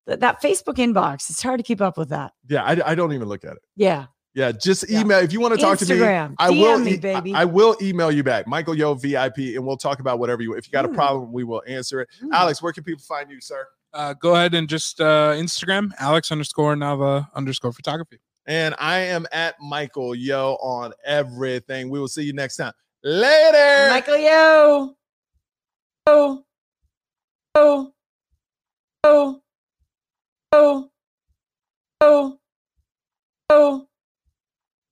Speaker 1: th- that Facebook inbox, it's hard to keep up with that.
Speaker 2: Yeah. I, I don't even look at it.
Speaker 1: Yeah.
Speaker 2: Yeah, just email yeah. if you want to talk Instagram, to me. I
Speaker 1: DM
Speaker 2: will
Speaker 1: me, baby.
Speaker 2: I, I, will email you back, Michael Yo VIP, and we'll talk about whatever you. If you got
Speaker 1: mm.
Speaker 2: a problem, we will answer it.
Speaker 1: Mm.
Speaker 2: Alex, where can people find you, sir?
Speaker 3: Uh, go ahead and just uh, Instagram Alex underscore Nava underscore photography.
Speaker 2: And I am at Michael Yo on everything. We will see you next time. Later,
Speaker 1: Michael Yo. Oh. Oh. Oh. Oh. Oh. Yo.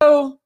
Speaker 1: Hello.